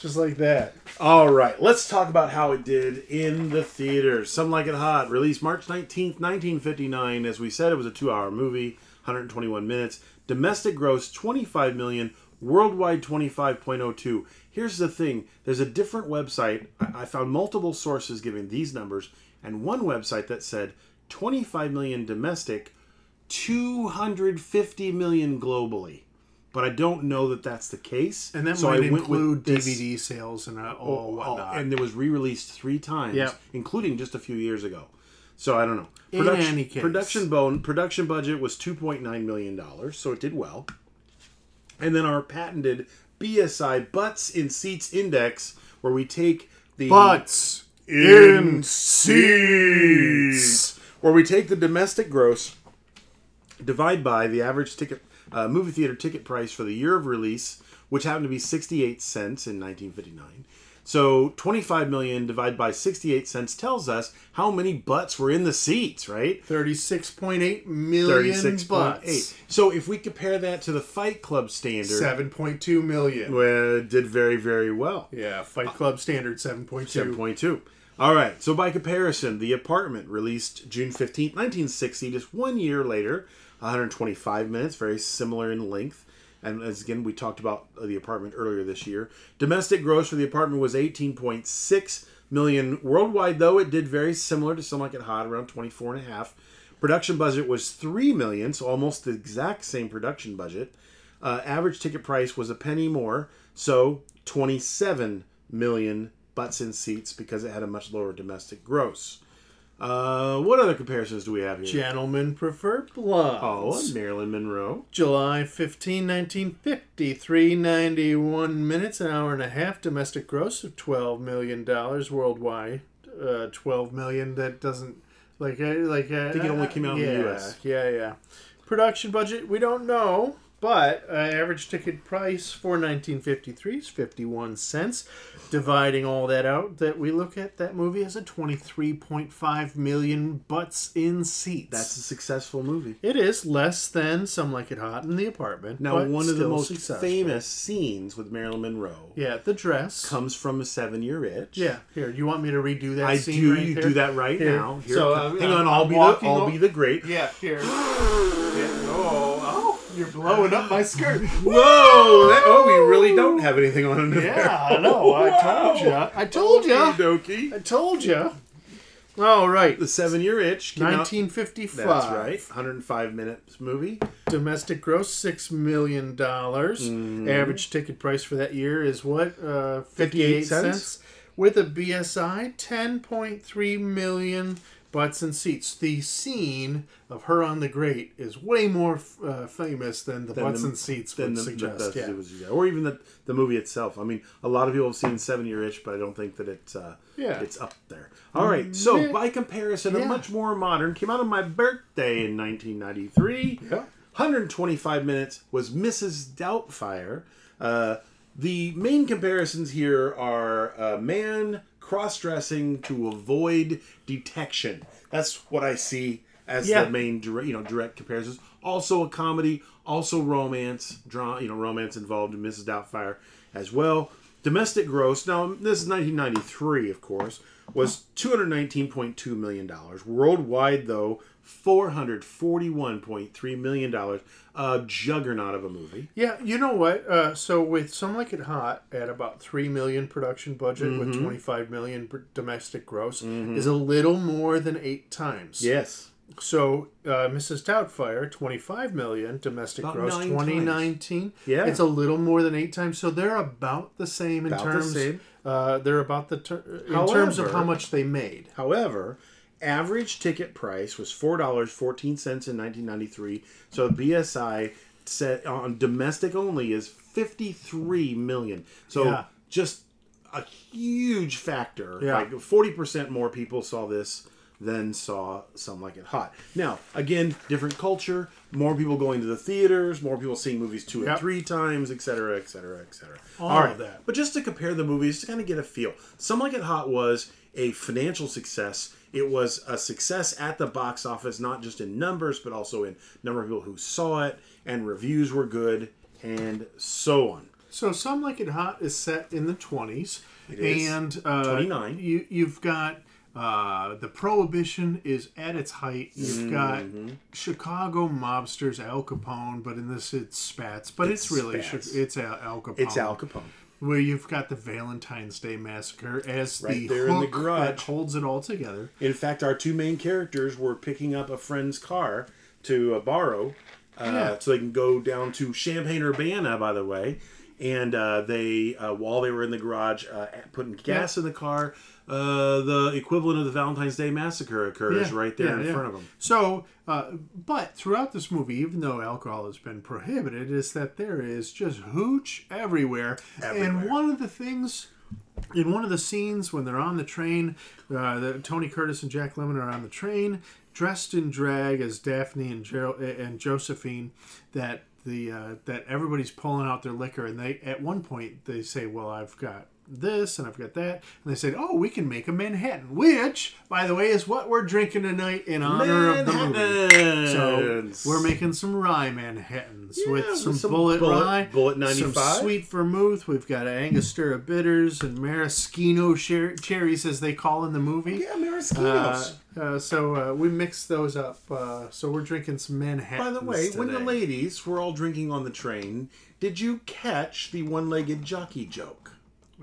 just like that. All right, let's talk about how it did in the theaters. Some Like It Hot, released March 19th, 1959. As we said, it was a two hour movie, 121 minutes. Domestic gross 25 million, worldwide 25.02. Here's the thing there's a different website. I I found multiple sources giving these numbers, and one website that said 25 million domestic, 250 million globally. But I don't know that that's the case. And that so might I include this- DVD sales and uh, all Oh, whatnot. and it was re-released three times, Yep. including just a few years ago. So I don't know. In Production, any case. production bone production budget was two point nine million dollars, so it did well. And then our patented BSI butts in seats index, where we take the Butts in seats, where we take the domestic gross, divide by the average ticket uh, movie theater ticket price for the year of release, which happened to be 68 cents in 1959. So 25 million divided by 68 cents tells us how many butts were in the seats, right? 36.8 million 36.8. butts. So if we compare that to the Fight Club standard, 7.2 million. well, did very, very well. Yeah, Fight Club standard 7.2. 7.2. All right. So by comparison, The Apartment released June 15th, 1960, just one year later, 125 minutes, very similar in length. And as again, we talked about uh, The Apartment earlier this year. Domestic gross for The Apartment was 18.6 million. Worldwide, though, it did very similar to Some Like It Hot, around 24 and a half. Production budget was 3 million, so almost the exact same production budget. Uh, average ticket price was a penny more, so 27 million butts in seats because it had a much lower domestic gross. Uh, what other comparisons do we have here? Gentlemen prefer blondes. oh, Marilyn Monroe. July 15, 1950, 391 minutes, an hour and a half, domestic gross of $12 million worldwide. Uh, 12 million, that doesn't, like, like, uh, I think it only came out in the US. Yeah, yeah. Production budget, we don't know, but uh, average ticket price for 1953 is 51 cents. Dividing all that out, that we look at that movie as a 23.5 million butts in seats. That's a successful movie. It is less than Some Like It Hot in the apartment. Now, but one of the most successful. famous scenes with Marilyn Monroe Yeah, the dress. comes from a seven-year itch. Yeah, here. Do you want me to redo that scene? I do. right you there? do that right Here. now. Here, So, uh, hang on. I'm- I'll I'm be the. I'll be the great. Yeah, here. <gasps> Yeah, oh, you're blowing up my skirt. <laughs> Whoa! That, oh, we really don't have anything on under there. Yeah, I know. I <laughs> told you. I told you. Dokie. I told you. All right. The seven-year itch. Came out- 1955. That's right. 105 minutes movie. Domestic gross six million dollars. Mm-hmm. Average ticket price for that year is what? Uh, 58 Fifty-eight cents? cents. With a BSI, ten point three million Butts and Seats. The scene of her on the grate is way more uh, famous than the Butts the- and Seats would the, suggest. the- yeah. was- yeah. or even the, the movie itself. I mean, a lot of people have seen Seven Year Itch, but I don't think that it's uh, Yeah. it's up there. All right, so Yeah. by comparison, a much more modern came out on my birthday in 1993. Yeah. 125 minutes was Mrs. Doubtfire. Uh, the main comparisons here are a man cross-dressing to avoid detection. That's what I see as Yeah. the main direct, you know, direct comparisons. Also a comedy, also romance, drama, you know, romance involved in Mrs. Doubtfire as well. Domestic gross. Now this is 1993, of course, was 219.2 million dollars. Worldwide, though, 441.3 million dollars. A juggernaut of a movie. Yeah, you know what? Uh, so with Some Like It Hot at about three million production budget Mm-hmm. with twenty five million pr- domestic gross is a little more than eight times. Yes. So uh, Mrs. Doubtfire, twenty five million domestic About gross, nine twenty nineteen. Yeah. it's a little more than eight times. So they're about the same in About the terms. same. Uh, they're about the ter- in terms of how much they made. However, average ticket price was four dollars fourteen cents in 1993. So BSI set on domestic only is 53 million. So Yeah. just a huge factor. Yeah. Like 40 percent more people saw this than saw Some Like It Hot. Now, again, different culture. More people going to the theaters. More people seeing movies two and three times, et cetera, et cetera, et cetera. All of that. But just to compare the movies, to kind of get a feel, Some Like It Hot was a financial success. It was a success at the box office, not just in numbers, but also in number of people who saw it, and reviews were good, and so on. So Some Like It Hot is set in the twenties, is. and uh, 29. You you've got uh, the Prohibition is at its height. You've got Mm-hmm. Chicago mobsters, Al Capone, but in this it's Spats, but it's, It's really Spats. It's Al Capone. It's Al Capone. Where you've got the Valentine's Day Massacre as Right the there in the hook garage. that holds it all together. In fact, our two main characters were picking up a friend's car to uh, borrow, uh, Yeah. so they can go down to Champaign Urbana. By the way, and uh, they uh, while they were in the garage uh, putting gas in the car, uh, the equivalent of the Valentine's Day massacre occurs Yeah, right there yeah, in front of them. So, uh, but throughout this movie, even though alcohol has been prohibited, is that there is just hooch everywhere. And one of the things in one of the scenes when they're on the train, uh, the, Tony Curtis and Jack Lemmon are on the train, dressed in drag as Daphne and, jo- and Josephine. That the uh, that everybody's pulling out their liquor, and they at one point they say, "Well, I've got." This and I've got that, and they said, "Oh, we can make a Manhattan," which, by the way, is what we're drinking tonight in honor of the movie. So we're making some rye Manhattans with with some, some Bulleit, Bulleit- rye, Bulleit some 95. sweet vermouth. We've got Angostura bitters and maraschino cher- cherries, as they call in the movie. yeah, Uh, Maraschino's. uh, so uh, we mix those up. Uh, so we're drinking some Manhattan. By the way, when the ladies were all drinking on the train, did you catch the one-legged jockey joke?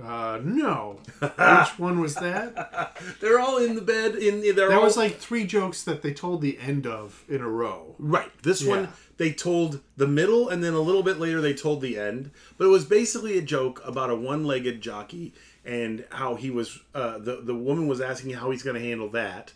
Uh, no, <laughs> which one was that? They're all in the bed. In they're That all was like three jokes that they told the end of in a row. Right. This Yeah. one they told the middle and then a little bit later they told the end. But it was basically a joke about a one-legged jockey and how he was uh, the the woman was asking how he's going to handle that.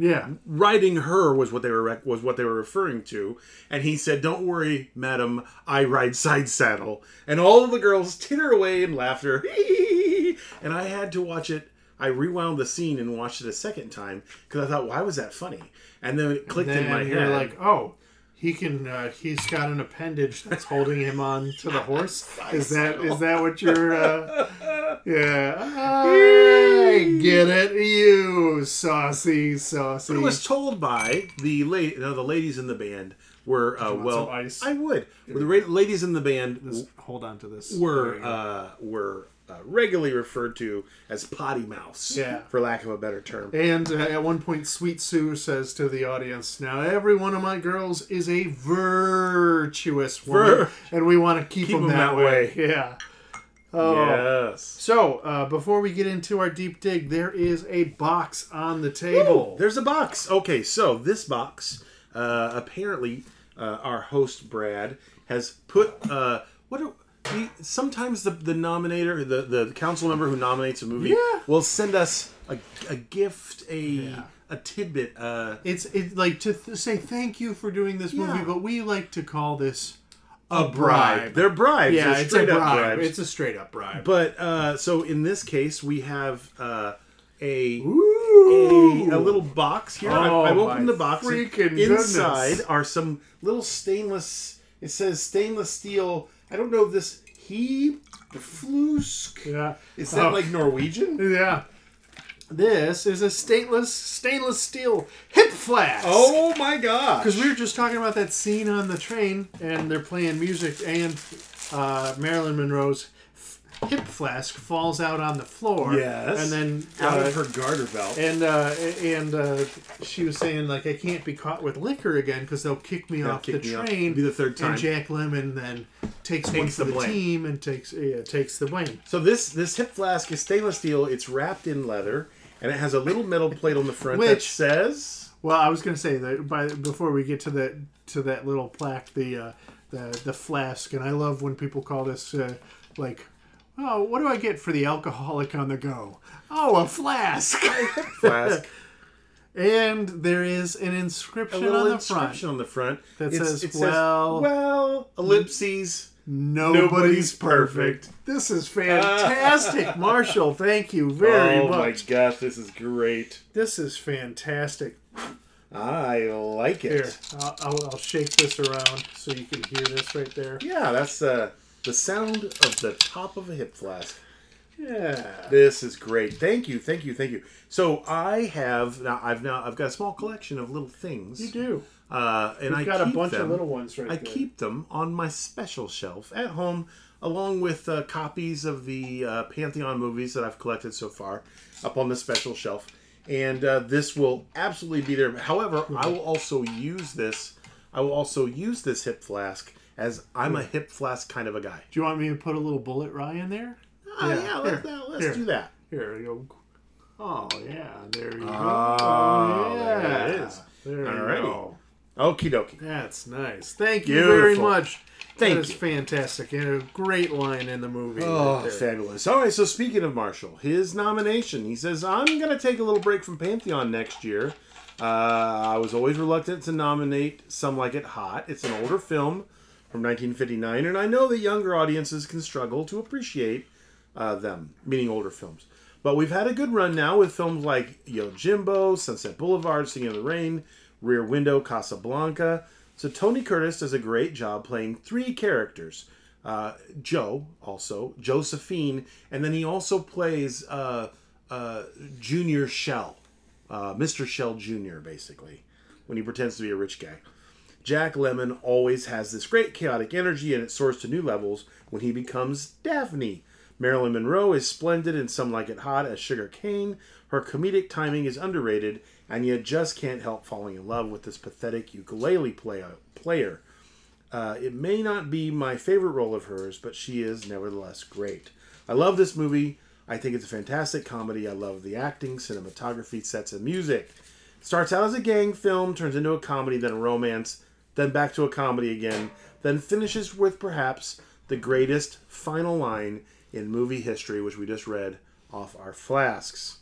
Yeah, Riding her was what they were was what they were referring to, and he said, "Don't worry, madam, I ride side saddle." And all of the girls titter away in laughter. <laughs> and I had to watch it. I rewound the scene and watched it a second time because I thought, "Why was that funny?" And then it clicked then in my head. like, oh, he can. Uh, he's got an appendage that's holding him on to the horse. <laughs> Is that is that what you're? Uh, <laughs> yeah, I get it. You saucy, saucy. But it was told by the lady. No, the ladies in the band were uh, well. I would. The ra- ladies in the band This- hold on to this. Were uh, were uh, regularly referred to as potty mouths. Yeah. for lack of a better term. And uh, at one point, Sweet Sue says to the audience, "Now every one of my girls is a virtuous woman, Vir- and we want to keep, Keep them 'em that, that way." Yeah. Oh. Yes. So, uh, before we get into our deep dig, there is a box on the table. There's a box. Okay, so this box, uh, apparently, uh, our host Brad has put. Uh, what are, sometimes the the nominator, the the council member who nominates a movie, Yeah. will send us a, a gift, a a tidbit. Uh, It's it's like to th- say thank you for doing this movie, Yeah. but we like to call this a bribe. They're bribes. Yeah, They're it's a straight up bribe. bribes. It's a straight up bribe. But uh, so in this case, we have uh, a, a a little box here. Oh, I've, I've opened my the box. and freaking Inside goodness. are some little stainless. It says stainless steel. I don't know if this he flusk. yeah. Is that Oh. like Norwegian? Yeah. This is a stainless stainless steel hip flask. Oh my god! Because we were just talking about that scene on the train, and they're playing music, and uh, Marilyn Monroe's hip flask falls out on the floor. Yes. And then out uh, of her garter belt. and uh, and uh, she was saying like I can't be caught with liquor again because they'll kick me They'll off kick the me off. train. Be the third time. And Jack Lemmon then takes, one Takes for the the, team and takes yeah, takes the blame. So this this hip flask is stainless steel. It's wrapped in leather, and it has a little metal plate on the front that Which- says. Well, I was going to say that by before we get to that to that little plaque, the uh, the the flask, and I love when people call this uh, like, oh, what do I get for the alcoholic on the go? Oh, a flask. <laughs> Flask. and there is an inscription on the inscription front. on the front that It's- says, "Well- well, ellipses. Nobody's, Nobody's perfect. This is fantastic, <laughs> Marshall. Thank you very much. oh my much. gosh, this is great. This is fantastic. I like it. Here, I'll, I'll, I'll shake this around so you can hear this right there. Yeah, that's uh, the sound of the top of a hip flask. Yeah. This is great. Thank you, thank you, thank you. So I have now. I've now. I've got a small collection of little things. You do. Uh, and I You've got a bunch them, of little ones right I there. keep them on my special shelf at home, along with uh, copies of the uh, Pantheon movies that I've collected so far, up on the special shelf. And uh, this will absolutely be there. However, I will also use this. I will also use this hip flask as I'm a hip flask kind of a guy. Do you want me to put a little Bulleit rye in there? Oh Yeah, yeah, let's, here, let's here. do that. Here we go. Oh yeah, there you go. Oh, there yeah. it is. There you Alrighty. go. Okie dokie. That's nice. Thank you very much. Thank that is you. fantastic and a great line in the movie. Oh, right there. fabulous. All right, so speaking of Marshall, his nomination, he says, I'm going to take a little break from Pantheon next year. Uh, I was always reluctant to nominate Some Like It Hot. It's an older film from 1959, and I know that younger audiences can struggle to appreciate uh, them, meaning older films. But we've had a good run now with films like Yojimbo, Sunset Boulevard, Singing in the Rain, Rear Window, Casablanca. So Tony Curtis does a great job playing three characters. Uh, Joe, also, Josephine, and then he also plays uh, uh, Junior Shell, uh, Mr. Shell Jr., basically, when he pretends to be a rich guy. Jack Lemmon always has this great chaotic energy, and it soars to new levels when he becomes Daphne. Marilyn Monroe is splendid in Some Like It Hot as Sugar Cane. Her comedic timing is underrated, and you just can't help falling in love with this pathetic ukulele play- player. Uh, it may not be my favorite role of hers, but she is nevertheless great. I love this movie. I think it's a fantastic comedy. I love the acting, cinematography, sets, and music. Starts out as a gang film, turns into a comedy, then a romance, then back to a comedy again, then finishes with perhaps the greatest final line in movie history, which we just read off our flasks.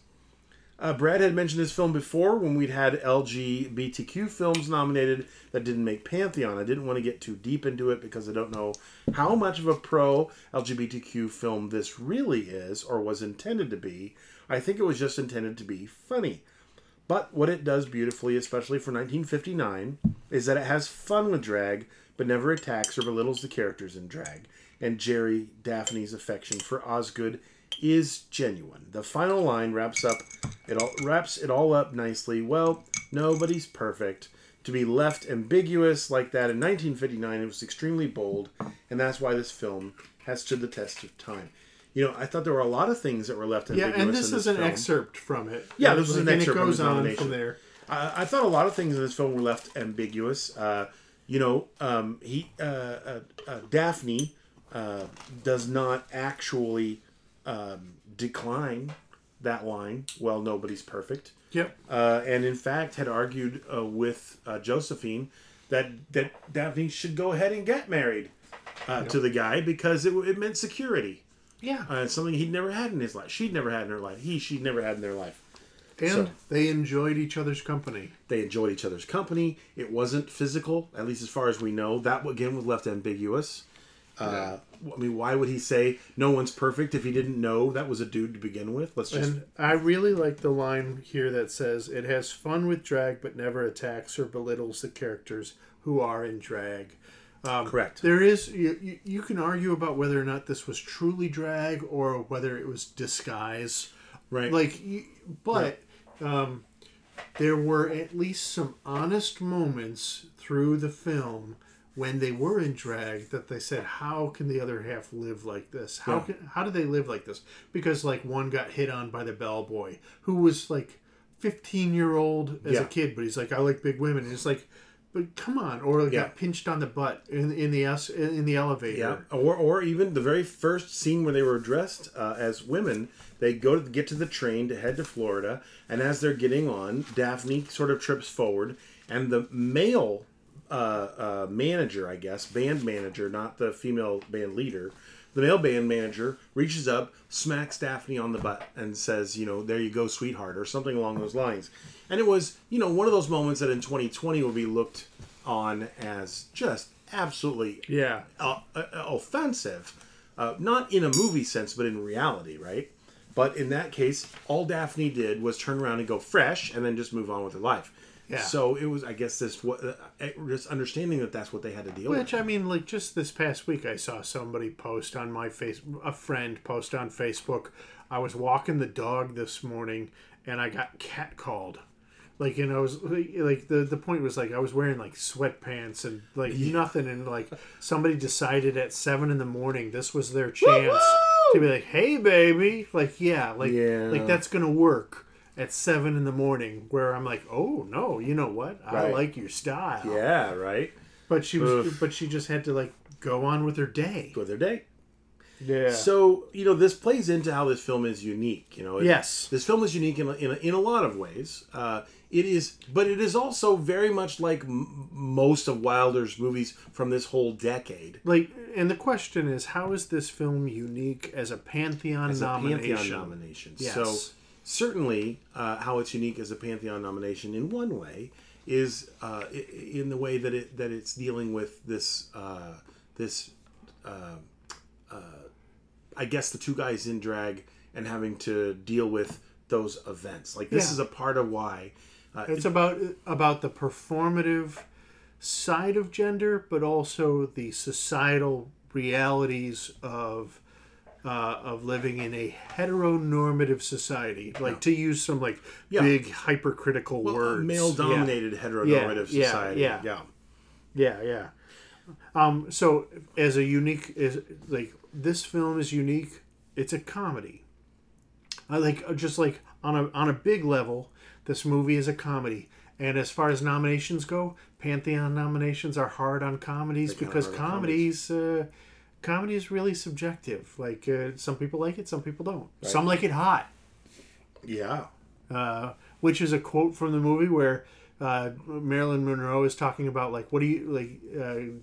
Uh, Brad had mentioned this film before when we'd had LGBTQ films nominated that didn't make Pantheon. I didn't want to get too deep into it because I don't know how much of a pro LGBTQ film this really is or was intended to be. I think it was just intended to be funny. But what it does beautifully, especially for 1959, is that it has fun with drag, but never attacks or belittles the characters in drag. And Jerry Daphne's affection for Osgood is genuine. The final line wraps up it all wraps it all up nicely. Well, nobody's perfect. To be left ambiguous like that in 1959, it was extremely bold, and that's why this film has stood the test of time. You know, I thought there were a lot of things that were left Yeah, ambiguous. and this in is an film. excerpt from it. Yeah, this is an and excerpt it from goes his on nomination. from there. I, I thought a lot of things in this film were left ambiguous. Uh, you know, um, he uh, uh, uh, Daphne uh, does not actually um, decline that line. Well, nobody's perfect, Yep. uh, and in fact had argued uh, with uh, Josephine that that Daphne should go ahead and get married uh, to the guy because it, it meant security. Yeah. Uh, something he'd never had in his life. She'd never had in her life. He, she'd never had in their life. And So- they enjoyed each other's company. They enjoyed each other's company. It wasn't physical, at least as far as we know. That again was left ambiguous. Uh, I mean, why would he say no one's perfect if he didn't know that was a dude to begin with? Let's just And I really like the line here that says, It has fun with drag, but never attacks or belittles the characters who are in drag. Correct. There is, you, you, you can argue about whether or not this was truly drag or whether it was disguise. Right. Like, but um, there were at least some honest moments through the film when they were in drag that they said, "How can the other half live like this? How Yeah. can how do they live like this?" Because like one got hit on by the bellboy who was like fifteen year old as Yeah. a kid, but he's like, "I like big women." And it's like. But come on, or Yeah. got pinched on the butt in in the es- in the elevator. Yeah, or or even the very first scene where they were dressed uh, as women, they go to get to the train to head to Florida, and as they're getting on, Daphne sort of trips forward, and the male uh, uh, manager, I guess, band manager, not the female band leader, the male band manager reaches up, smacks Daphne on the butt, and says, "You know, there you go, sweetheart," or something along those lines. And it was, you know, one of those moments that in 2020 will be looked on as just absolutely Yeah. uh, uh, offensive, uh, not in a movie sense, but in reality, right? But in that case, all Daphne did was turn around and go fresh, and then just move on with her life. Yeah. So it was, I guess, this what uh, just understanding that that's what they had to deal with. Which with. I mean, like just this past week, I saw somebody post on my face, a friend post on Facebook. I was walking the dog this morning, and I got catcalled. Like, and I was like, the the point was like I was wearing like sweatpants and like nothing, and like somebody decided at seven in the morning this was their chance to be like, "Hey, baby," like yeah, like Yeah. like that's gonna work at seven in the morning. Where I'm like, "Oh no, you know what? I Right. like your style." Yeah, right. But she was, Oof. but she just had to like go on with her day. With their day. Yeah. So you know, this plays into how this film is unique. You know, It- yes. this film is unique in a, in a, in a lot of ways. Uh, it is, but it is also very much like m- most of Wilder's movies from this whole decade. Like, and the question is, how is this film unique as a Pantheon As a nomination? Pantheon nomination. Yes. So certainly, uh, how it's unique as a Pantheon nomination in one way is uh, in the way that it that it's dealing with this uh, this uh, uh, I guess the two guys in drag and having to deal with those events. Like this Yeah. is a part of why. Uh, It's about about the performative side of gender, but also the societal realities of uh, of living in a heteronormative society. Like to use some like Yeah. big hypercritical words. male dominated heteronormative Yeah, yeah, society. yeah. yeah. Yeah, yeah. Um, so as a unique is like this film is unique. It's a comedy. I like uh, just like on a on a big level, this movie is a comedy. And as far as nominations go, Pantheon nominations are hard on comedies because on comedies uh, comedy is really subjective. Like uh, some people like it, some people don't. Some like it hot Yeah. uh, which is a quote from the movie where uh, Marilyn Monroe is talking about like, what do you like? Uh,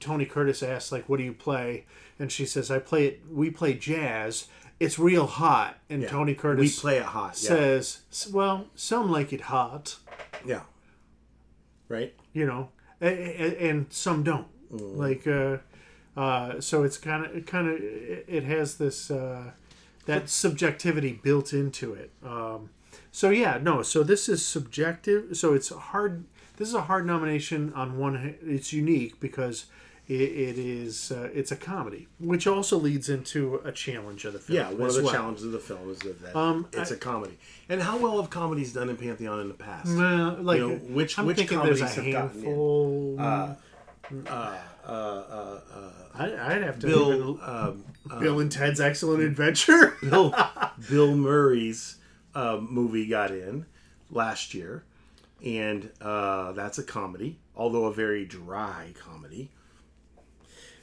Tony Curtis asks like, what do you play? And she says, I play it. We play jazz. It's real hot. And Yeah. Tony We Curtis play it hot. Yeah. says, well, some like it hot, yeah. Right? you know, and, and some don't. Mm. Like, uh, uh, so it's kind of, it kind of, it, has this. Uh, that subjectivity built into it. Um, so yeah, no. So this is subjective. So it's hard. This is a hard nomination on one. It's unique because it, it is. Uh, it's a comedy, which also leads into a challenge of the film. Yeah, one of the well. challenges of the film is that, Um, it's I- a comedy. And how well have comedies done in Pantheon in the past? Uh, like You know, which- I'm which comedies have gotten in? handful. Uh, uh, uh, I, I'd have to Bill, um, uh, Bill and Ted's Excellent Adventure. <laughs> Bill, Bill Murray's uh, movie got in last year, and uh, that's a comedy, although a very dry comedy.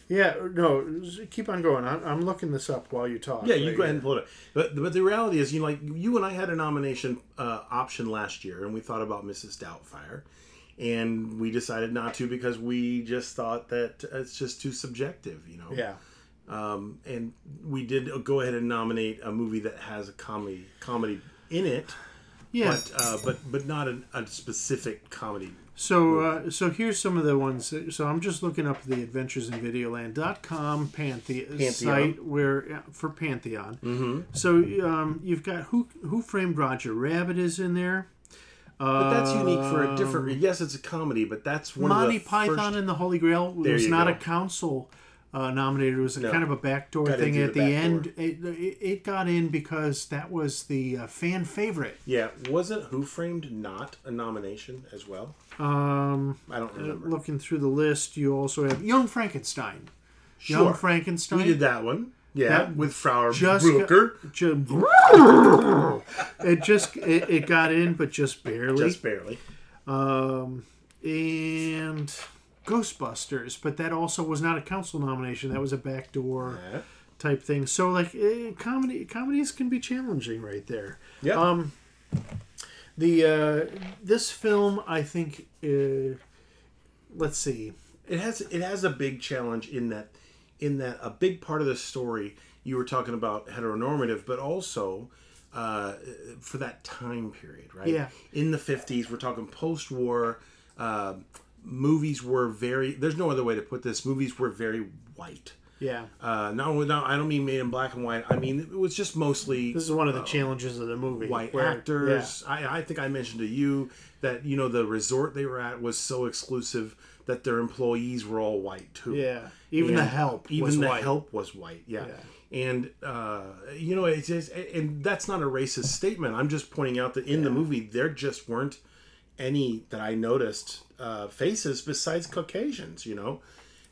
yeah, no, keep on going. I'm, I'm looking this up while you talk. Yeah, you right go ahead here. and pull it up. But but the reality is, you know, like you and I had a nomination uh, option last year, and we thought about Mrs. Doubtfire, and we decided not to because we just thought that it's just too subjective, you know. Yeah. Um, and we did go ahead and nominate a movie that has a comedy comedy in it, Yeah. but uh, but but not a, a specific comedy. So, uh, so here's some of the ones. that- So I'm just looking up the Adventures in Videoland.com Panthe- Pantheon. site where for Pantheon. Mm-hmm. So um, you've got Who Who Framed Roger Rabbit is in there. But that's unique for a different. Yes, it's a comedy, but that's one Monty of the Python first. and the Holy Grail There was you not go. a council uh, nominated. It was a No. kind of a backdoor Got thing at the the, back end. It, it, it got in because that was the uh, fan favorite. Yeah, wasn't Who Framed not a nomination as well? Um, I don't remember. looking through the list, you also have Young Frankenstein. Sure. Young Frankenstein. we did that one. Yeah, That with Frau just Blücher. <laughs> It just it, it got in, but just barely. Just barely. Um, and Ghostbusters, but that also was not a council nomination. That was a backdoor Yeah. type thing. So like eh, comedy, comedies can be challenging right there. Yeah. Um, the uh, this film, I think, uh, let's see. it has it has a big challenge in that in that a big part of the story you were talking about heteronormative but also uh, for that time period right Yeah. in the 50s we're talking post-war uh, movies were very there's no other way to put this movies were very white Yeah, uh, only not, I don't mean made in black and white I mean it was just mostly this is one of the challenges of the movie. white where- actors. I, I think I mentioned to you that you know the resort they were at was so exclusive that their employees were all white too. Yeah, yeah. Even the help. even the white. help was white. Yeah. Yeah. And uh, you know, it's just, and that's not a racist statement. I'm just pointing out that in the movie there just weren't any that I noticed uh, faces besides Caucasians. You know.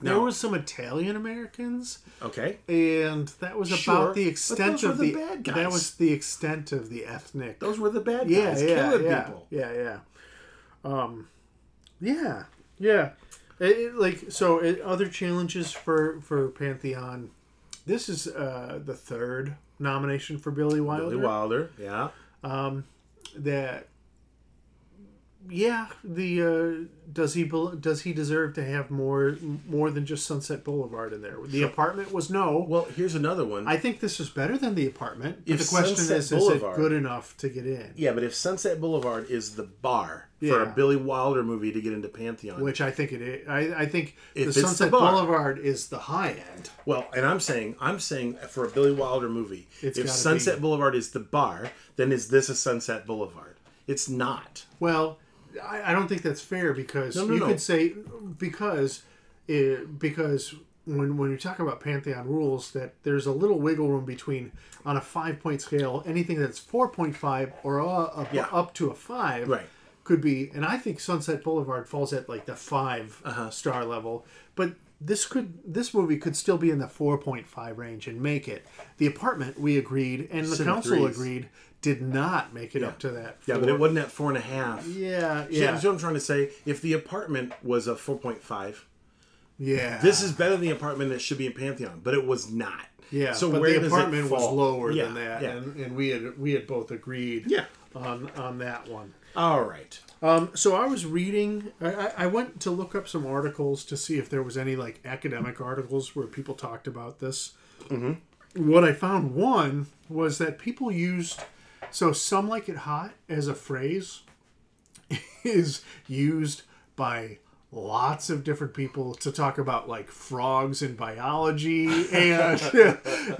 There Now- was some Italian Americans, Okay. and that was Sure, about the extent those were of the the, bad guys. that was the extent of the ethnic. Those were the bad yeah, guys yeah, killing yeah, people. yeah, yeah. Um, yeah, yeah. It- it, like so, it, other challenges for for Pantheon. This is uh, the third nomination for Billy Wilder. Billy Wilder. Yeah. That yeah, the uh, does he does he deserve to have more more than just Sunset Boulevard in there? The apartment was no. Well, here's another one. I think this is better than the apartment. But If the question Sunset is, is it good enough to get in? Yeah, but if Sunset Boulevard is the bar for a Billy Wilder movie to get into Pantheon, Which I think it is. I, I think If the it's the Sunset bar. Boulevard is the high end. well, and I'm saying, I'm saying for a Billy Wilder movie, It's if Sunset be. Boulevard is the bar, then is this a Sunset Boulevard? It's not. Well, I, I don't think that's fair because No, no, you no. could say because it, because when when you talk about Pantheon rules, that there's a little wiggle room between on a five point scale, anything that's four point five or uh, up, Yeah. up to a five, Right. could be. And I think Sunset Boulevard falls at like the 5 Uh-huh. star level, but. This could this movie could still be in the 4.5 range and make it. The apartment we agreed and the council threes. agreed did not make it up to that. Yeah, but it wasn't at four and a half. Yeah, Yeah. yeah, That's what I'm trying to say. If the apartment was a 4.5, yeah. this is better than the apartment that should be in Pantheon, but it was not. yeah. So where the apartment was lower Yeah, than that, yeah. and, and we had we had both agreed. Yeah. on on that one. All right. Um, so I was reading. I, I- I went to look up some articles to see if there was any like academic articles where people talked about this. Mm-hmm. What I found one was that people used so "some like it hot" as a phrase <laughs> is used by lots of different people to talk about like frogs in biology <laughs> and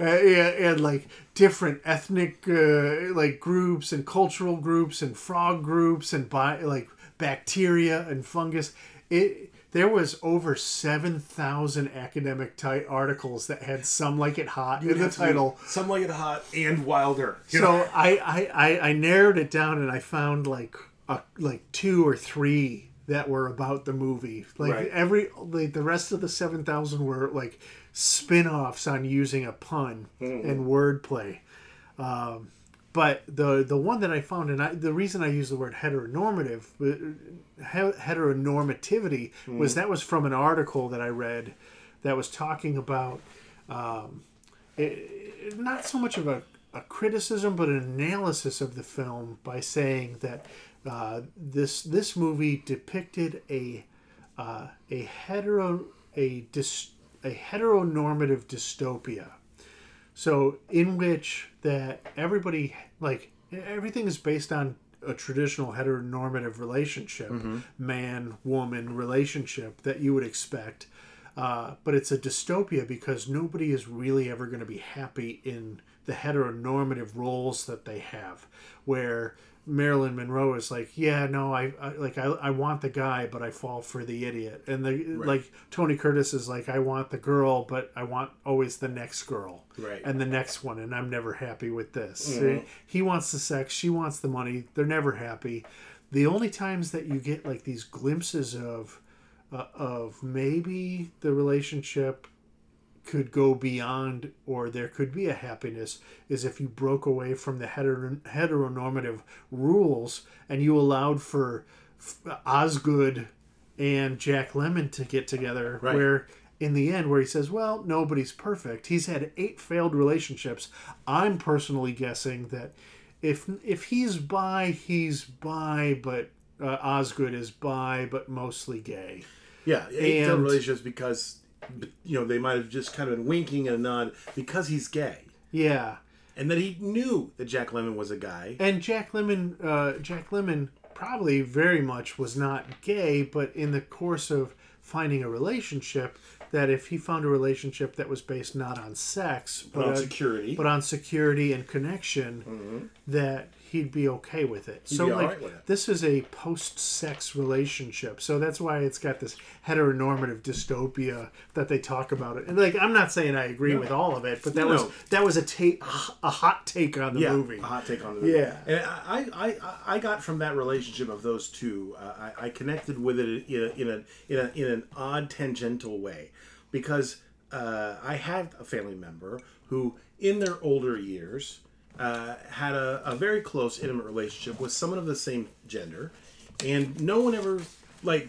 and, and like different ethnic uh, like groups and cultural groups and frog groups and bi- like bacteria and fungus. It there was over 7,000 academic type articles that had some like it hot in the title Some like it hot and Wilder. so I, I, I, I narrowed it down and I found like a, like two or three that were about the movie. Like Right. every like the rest of the seven thousand were like spin-offs on using a pun and wordplay. Um, but the the one that I found, and I, the reason I use the word heteronormative, uh, he- heteronormativity, was that was from an article that I read that was talking about um, it, not so much of a, a criticism, but an analysis of the film by saying that uh, this this movie depicted a uh, a hetero a dys, a heteronormative dystopia. So in which that everybody like everything is based on a traditional heteronormative relationship, man woman relationship that you would expect. Uh, but it's a dystopia because nobody is really ever going to be happy in the heteronormative roles that they have, where Marilyn Monroe is like, yeah, no, I, I like I, I want the guy, but I fall for the idiot, and the like Tony Curtis is like, I want the girl, but I want always the next girl, Right. and the next one, and I'm never happy with this. Mm-hmm. He wants the sex, she wants the money. They're never happy. The only times that you get like these glimpses of uh, of maybe the relationship could go beyond or there could be a happiness is if you broke away from the hetero- heteronormative rules and you allowed for Osgood and Jack Lemmon to get together Right. where in the end where he says well nobody's perfect. He's had eight failed relationships. I'm personally guessing that if if he's bi he's bi but uh, Osgood is bi but mostly gay. Yeah, eight failed relationships because you know they might have just kind of been winking and a nod because he's gay, yeah and that he knew that Jack Lemmon was a guy. And Jack Lemmon, uh, Jack Lemmon probably very much was not gay, but in the course of finding a relationship, that if he found a relationship that was based not on sex But on on- security. but on security and connection, that he'd be okay with it. so be like it. this is a post-sex relationship, so that's why it's got this heteronormative dystopia that they talk about it. And like I'm not saying I agree with all of it, but that No, was no. that was a take a hot take on the yeah, movie. a hot take on the movie. Yeah. and I, I, I, got from that relationship of those two, uh, I, I connected with it in a, in a in a in an odd tangential way, because uh, I had a family member who, in their older years, uh, had a, a very close, intimate relationship with someone of the same gender, and no one ever like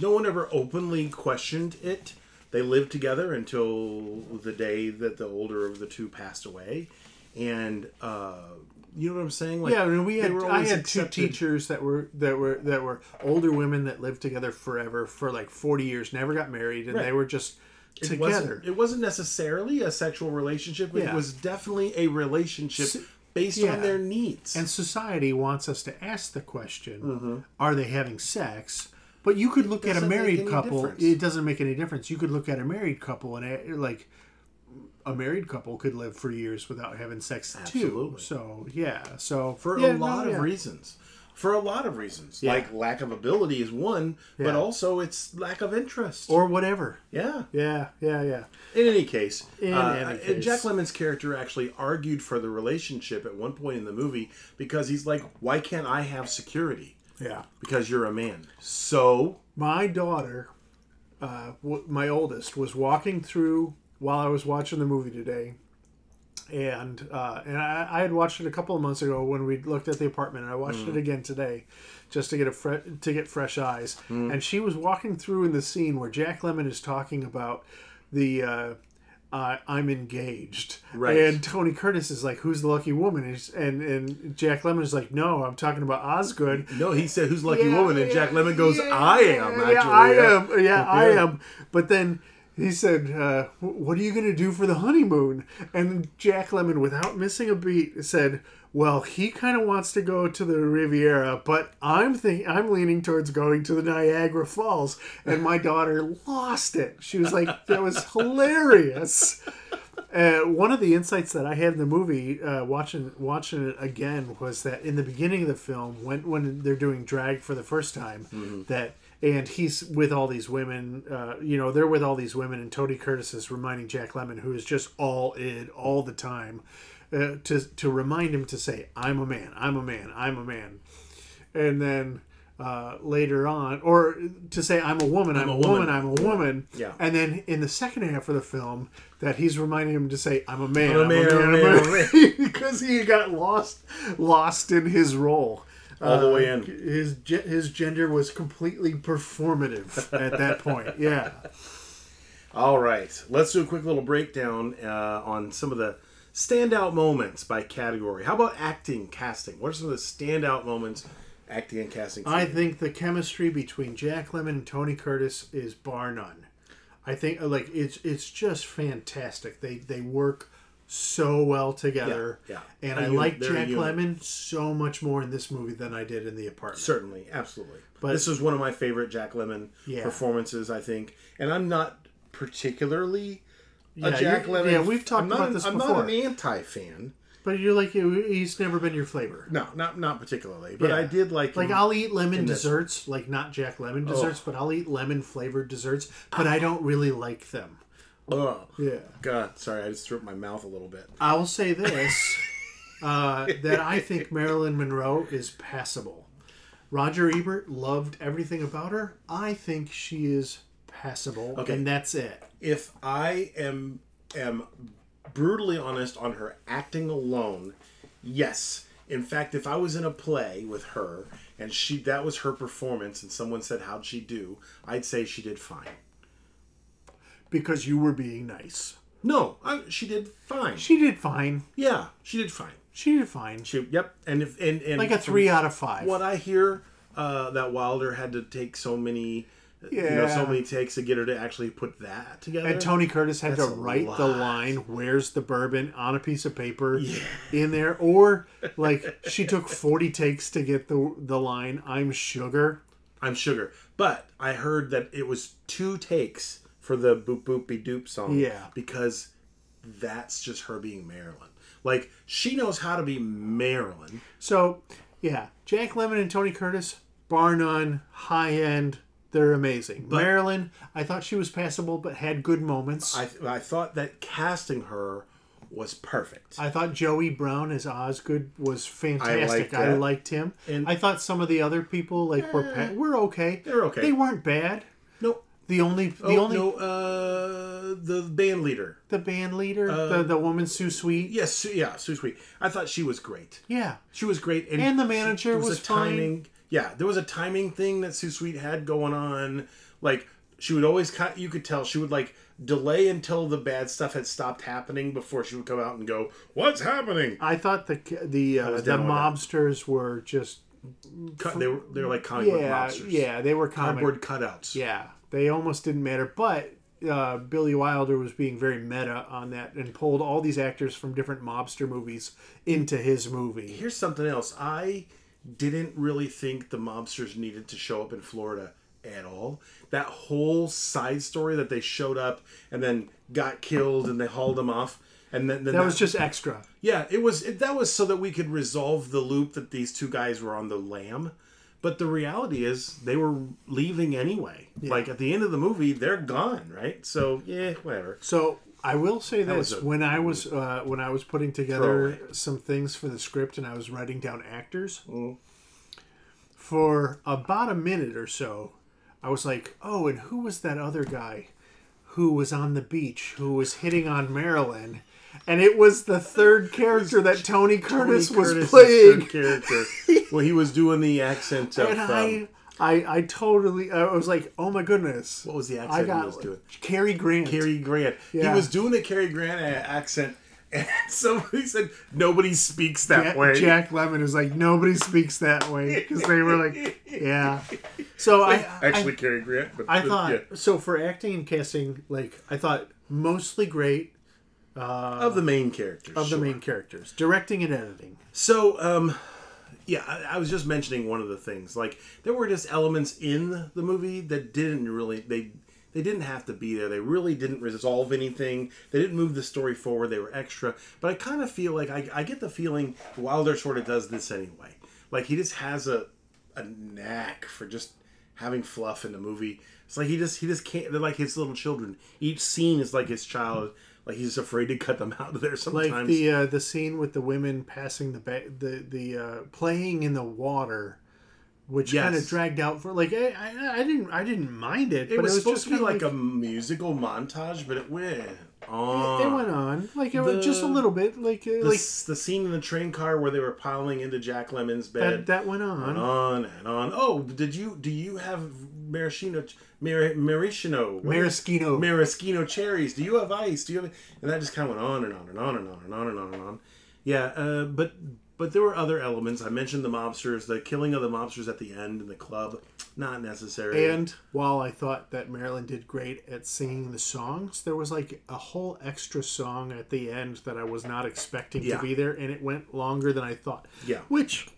no one ever openly questioned it. They lived together until the day that the older of the two passed away, and uh, you know what I'm saying? Like, Yeah, I mean, we had I had two teachers that were that were that were older women that lived together forever for like forty years, never got married, and Right. they were just It together. wasn't, it wasn't necessarily a sexual relationship. It Yeah. was definitely a relationship S- based yeah. on their needs. And society wants us to ask the question: Mm-hmm. Are they having sex? But you could look at a married couple. difference. It doesn't make any difference. You could look at a married couple and uh, like a married couple could live for years without having sex Absolutely. too. So yeah. So for yeah, a no, lot yeah. of reasons. For a lot of reasons, Yeah. like lack of ability is one, but also it's lack of interest. or whatever. yeah. Yeah, yeah, yeah. In any case, In uh, any case. Jack Lemmon's character actually argued for the relationship at one point in the movie because he's like, "Why can't I have security? Yeah. Because you're a man." So my daughter, uh, w- my oldest, was walking through while I was watching the movie today, and uh, and I, I had watched it a couple of months ago when we looked at the apartment, and I watched it again today, just to get a fre- to get fresh eyes. And she was walking through in the scene where Jack Lemmon is talking about the. Uh, uh, I'm engaged, Right. And Tony Curtis is like, "Who's the lucky woman?" And, and and Jack Lemmon is like, "No, I'm talking about Osgood." no, he said, "Who's lucky Yeah, woman?" And Jack Lemmon goes, yeah, "I am yeah. I yeah." am. Yeah, I am. But then he said, uh, "What are you going to do for the honeymoon?" And Jack Lemmon, without missing a beat, said, "Well, he kind of wants to go to the Riviera, but I'm think I'm leaning towards going to the Niagara Falls." And my daughter lost it. She was like, "That was hilarious." Uh, one of the insights that I had in the movie, uh, watching watching it again, was that in the beginning of the film, when when they're doing drag for the first time, that and he's with all these women, uh, you know, they're with all these women, and Tony Curtis is reminding Jack Lemmon, who is just all in all the time, uh, to to remind him to say, "I'm a man, I'm a man, I'm a man," and then. Uh, later on, or to say I'm a woman, I'm, a woman, I'm a woman, Yeah. and then in the second half of the film, that he's reminding him to say, "I'm a man, I'm a man, I'm a man, I'm a because <laughs> he got lost, lost in his role. All the way Uh, in. His his gender was completely performative at that point. Yeah. All right, let's do a quick little breakdown uh, on some of the standout moments by category. How about acting, casting? What are some of the standout moments, acting and casting? I you? think the chemistry between Jack Lemmon and Tony Curtis is bar none. I think uh, like it's it's just fantastic. They they work so well together. Yeah, And A I like Jack unit. Lemmon so much more in this movie than I did in the apartment. Certainly, absolutely. But this is one of my favorite Jack Lemmon Yeah. performances, I think. And I'm not particularly Yeah, a Jack Lemmon. yeah, we've talked I'm about an- this I'm before. not an anti-fan. But you're like he's never been your flavor. No, not not particularly. But Yeah. I did like Like. I'll eat lemon desserts, like not Jack Lemmon Oh. desserts, but I'll eat lemon flavored desserts, but I don't really like them. Oh, Yeah. God, sorry, I just threw up my mouth a little bit. I will say this <laughs> uh, that I think Marilyn Monroe is passable. Roger Ebert loved everything about her. I think she is passable, Okay. and that's it. If I am am brutally honest on her acting alone, yes. In fact, if I was in a play with her and she that was her performance and someone said how'd she do, I'd say she did fine. Because you were being nice. No, I, she did fine. She did fine. yeah, she did fine. She did fine. She yep, and if and, and Like a three out of five. What I hear uh, that Wilder had to take so many, you know, so many takes to get her to actually put that together. And Tony Curtis had to That's a write the line, Where's the bourbon on a piece of paper yeah. in there. Or, like, she took 40 takes to get the, the line, I'm sugar. I'm sugar, but I heard that it was two takes for the boop boop be doop song. Yeah. because that's just her being Marilyn. Like she knows how to be Marilyn. So, yeah, Jack Lemmon and Tony Curtis, bar none, high end. They're amazing. Marilyn, I thought she was passable, but had good moments. I, I I thought that casting her was perfect. I thought Joey Brown as Osgood was fantastic. liked I liked him. And- I thought some of the other people like were pa- eh, were okay. They were okay. They weren't bad. nope. The only the Oh, only no, uh, the band leader. the band leader, the the woman Sue Sweet. Yes, Sue- yeah, Sue Sweet. I thought she was great. Yeah. She was great, and, And the manager there was a fine. timing. Yeah, there was a timing thing that Sue Sweet had going on. Like she would always cut. You could tell she would like delay until the bad stuff had stopped happening before she would come out and go, "What's happening?" I thought the the uh, the mobsters were just Cut, they were they were like comic book yeah monsters. yeah they were comic cardboard cutouts. yeah they almost didn't matter but uh, Billy Wilder was being very meta on that and pulled all these actors from different mobster movies into his movie. Here's something else. I didn't really think the mobsters needed to show up in Florida at all. That whole side story that they showed up and then got killed and they hauled them off. And then, then That was just extra. Yeah, it was. It, that was so that we could resolve the loop that these two guys were on the lam. But the reality is, they were leaving anyway. Like at the end of the movie, they're gone, right? So yeah, whatever. So I will say this: when I was uh, when I was putting together some things for the script and I was writing down actors, Mm. for about a minute or so, I was like, "Oh, and who was that other guy who was on the beach who was hitting on Marilyn?" And it was the third character that Tony Curtis Tony was Curtis's playing. third character <laughs> when he was doing the accent of And um, I, I, I totally, I was like, "Oh my goodness!" what was the I accent got he was doing? Cary Grant. Cary Grant. Yeah. He was doing the Cary Grant accent, <laughs> and somebody said nobody speaks that Ja- way. Jack Lemmon is like nobody speaks that way because they were like, yeah. So I Actually, Cary Grant. But, I, I thought yeah. so for acting and casting, like I thought mostly great of the main characters. of the main characters, directing and editing. So, um, yeah, I, I was just mentioning one of the things. Like there were just elements in the movie that didn't really they they didn't have to be there. They really didn't resolve anything. They didn't move the story forward. They were extra. But I kind of feel like I, I get the feeling Wilder sort of does this anyway. Like he just has a a knack for just having fluff in the movie. It's like he just he just can't. They're like his little children. Each scene is like his child. Like he's afraid to cut them out of there sometimes. Like the uh, the scene with the women passing the ba- the the uh, playing in the water, which Yes. kind of dragged out for like I, I, I didn't I didn't mind it, It but was, it was supposed just to be kinda like, a musical montage, but it went on. it went on like it was just a little bit like uh, the, like the scene in the train car where they were piling into Jack Lemmon's bed. that went and on. on and on. Oh, did you do you have maraschino Mar- maraschino Maraschino. maraschino cherries? Do you have ice? Do you have? And that just kind of went on and on and on and on and on and on and on. Yeah, uh, but but there were other elements. I mentioned the mobsters, the killing of the mobsters at the end in the club, not necessary. And while I thought that Marilyn did great at singing the songs, there was like a whole extra song at the end that I was not expecting Yeah. to be there, and it went longer than I thought. Yeah. Which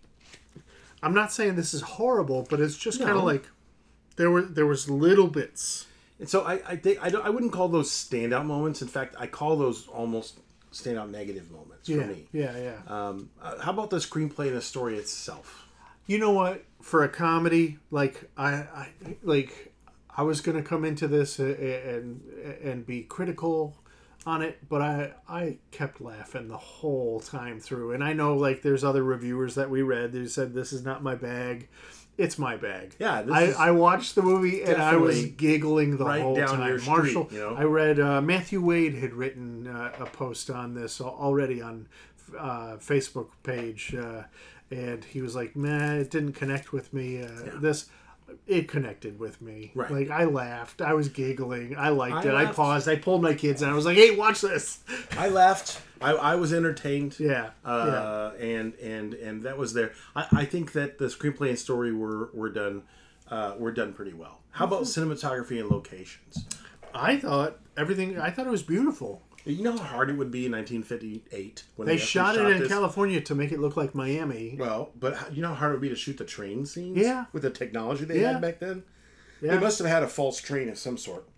I'm not saying this is horrible, but it's just kind No. of like there were there was little bits. And so I, I think I, don't, I wouldn't call those standout moments. In fact, I call those almost standout negative moments Yeah, for me. yeah, yeah. Um, uh, how about the screenplay and the story itself? You know what? For a comedy, like I, I like I was gonna come into this and and be critical on it, but I I kept laughing the whole time through. And I know like there's other reviewers that we read who said this is not my bag. It's my bag. Yeah, this I, I watched the movie and I was giggling the right whole time. street, Marshall, you know? I read uh, Matthew Wade had written uh, a post on this already on uh, Facebook page, uh, and he was like, "Man, it didn't connect with me." Uh, This it connected with me. Right. Like I laughed, I was giggling, I liked I it. I paused, I pulled my kids, and I was like, "Hey, watch this!" I laughed. I, I was entertained. Yeah, yeah. Uh, and and and that was there. I, I think that the screenplay and story were were done uh, were done pretty well. How about Mm-hmm. cinematography and locations? I thought everything. I thought it was beautiful. You know how hard it would be in 1958 when They actually shot it in this? California to make it look like Miami. Well, but you know how hard it would be to shoot the train scenes? Yeah. With the technology they Yeah. had back then? Yeah. They must have had a false train of some sort.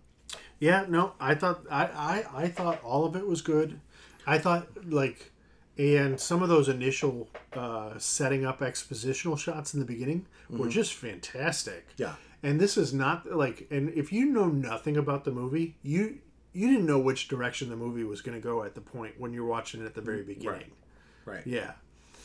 Yeah, no, I thought I, I I thought all of it was good. I thought like and some of those initial uh, setting up expositional shots in the beginning were just fantastic. Yeah. And this is not like and if you know nothing about the movie, you you didn't know which direction the movie was going to go at the point when you're watching it at the very beginning. Right. right. Yeah.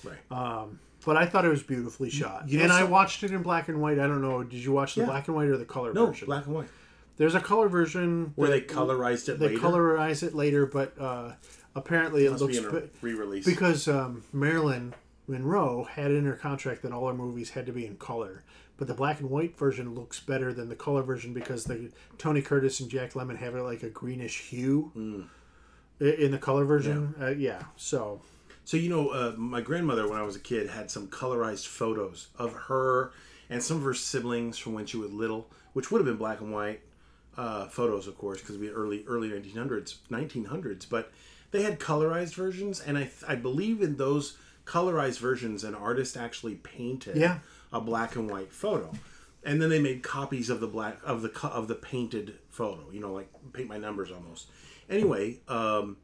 Right. But I thought it was beautifully shot. you know and I watched it in black and white. I don't know, did you watch the Yeah. black and white or the color no, version? black and white. There's a color version Where they colorized it they later. colorize it later, but uh, apparently it Must looks be in a be- re-release. because um, Marilyn Monroe had in her contract that all her movies had to be in color. But the black and white version looks better than the color version because the Tony Curtis and Jack Lemmon have it like a greenish hue i- in the color version. Yeah, uh, yeah. so So you know, uh, my grandmother, when I was a kid, had some colorized photos of her and some of her siblings from when she was little, which would have been black and white uh, photos, of course, because we early early 1900s, 1900s. But they had colorized versions, and I I believe in those colorized versions, an artist actually painted Yeah. A black and white photo. And then they made copies of the black of the of the painted photo, you know, like paint my numbers almost. Anyway, um,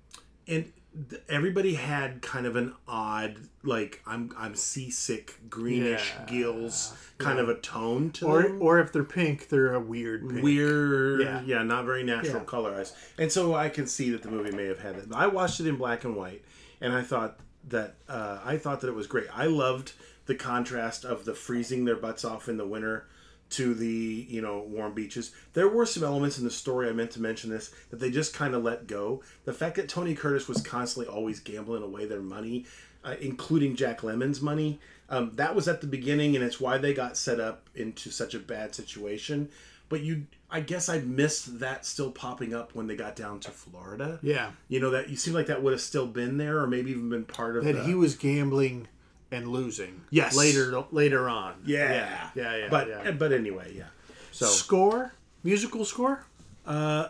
and th- everybody had kind of an odd like i'm i'm seasick greenish Yeah. gills kind of a tone to or them or if they're pink, they're a weird pink. weird Yeah. yeah. not very natural Yeah. colorized and so i can see that the movie may have had that i watched it in black and white and i thought that uh, i thought that it was great i loved the contrast of the freezing their butts off in the winter to the you know warm beaches. There were some elements in the story i meant to mention this that they just kind of let go. The fact that tony curtis was constantly always gambling away their money uh, including jack lemmon's money um, that was at the beginning and it's why they got set up into such a bad situation. But you i guess i missed that still popping up when they got down to florida. Yeah, you know that you seem like that would have still been there or maybe even been part of that the, he was gambling and losing. Yes. later later on. yeah yeah, yeah. yeah but yeah. but anyway yeah so score musical score. Uh,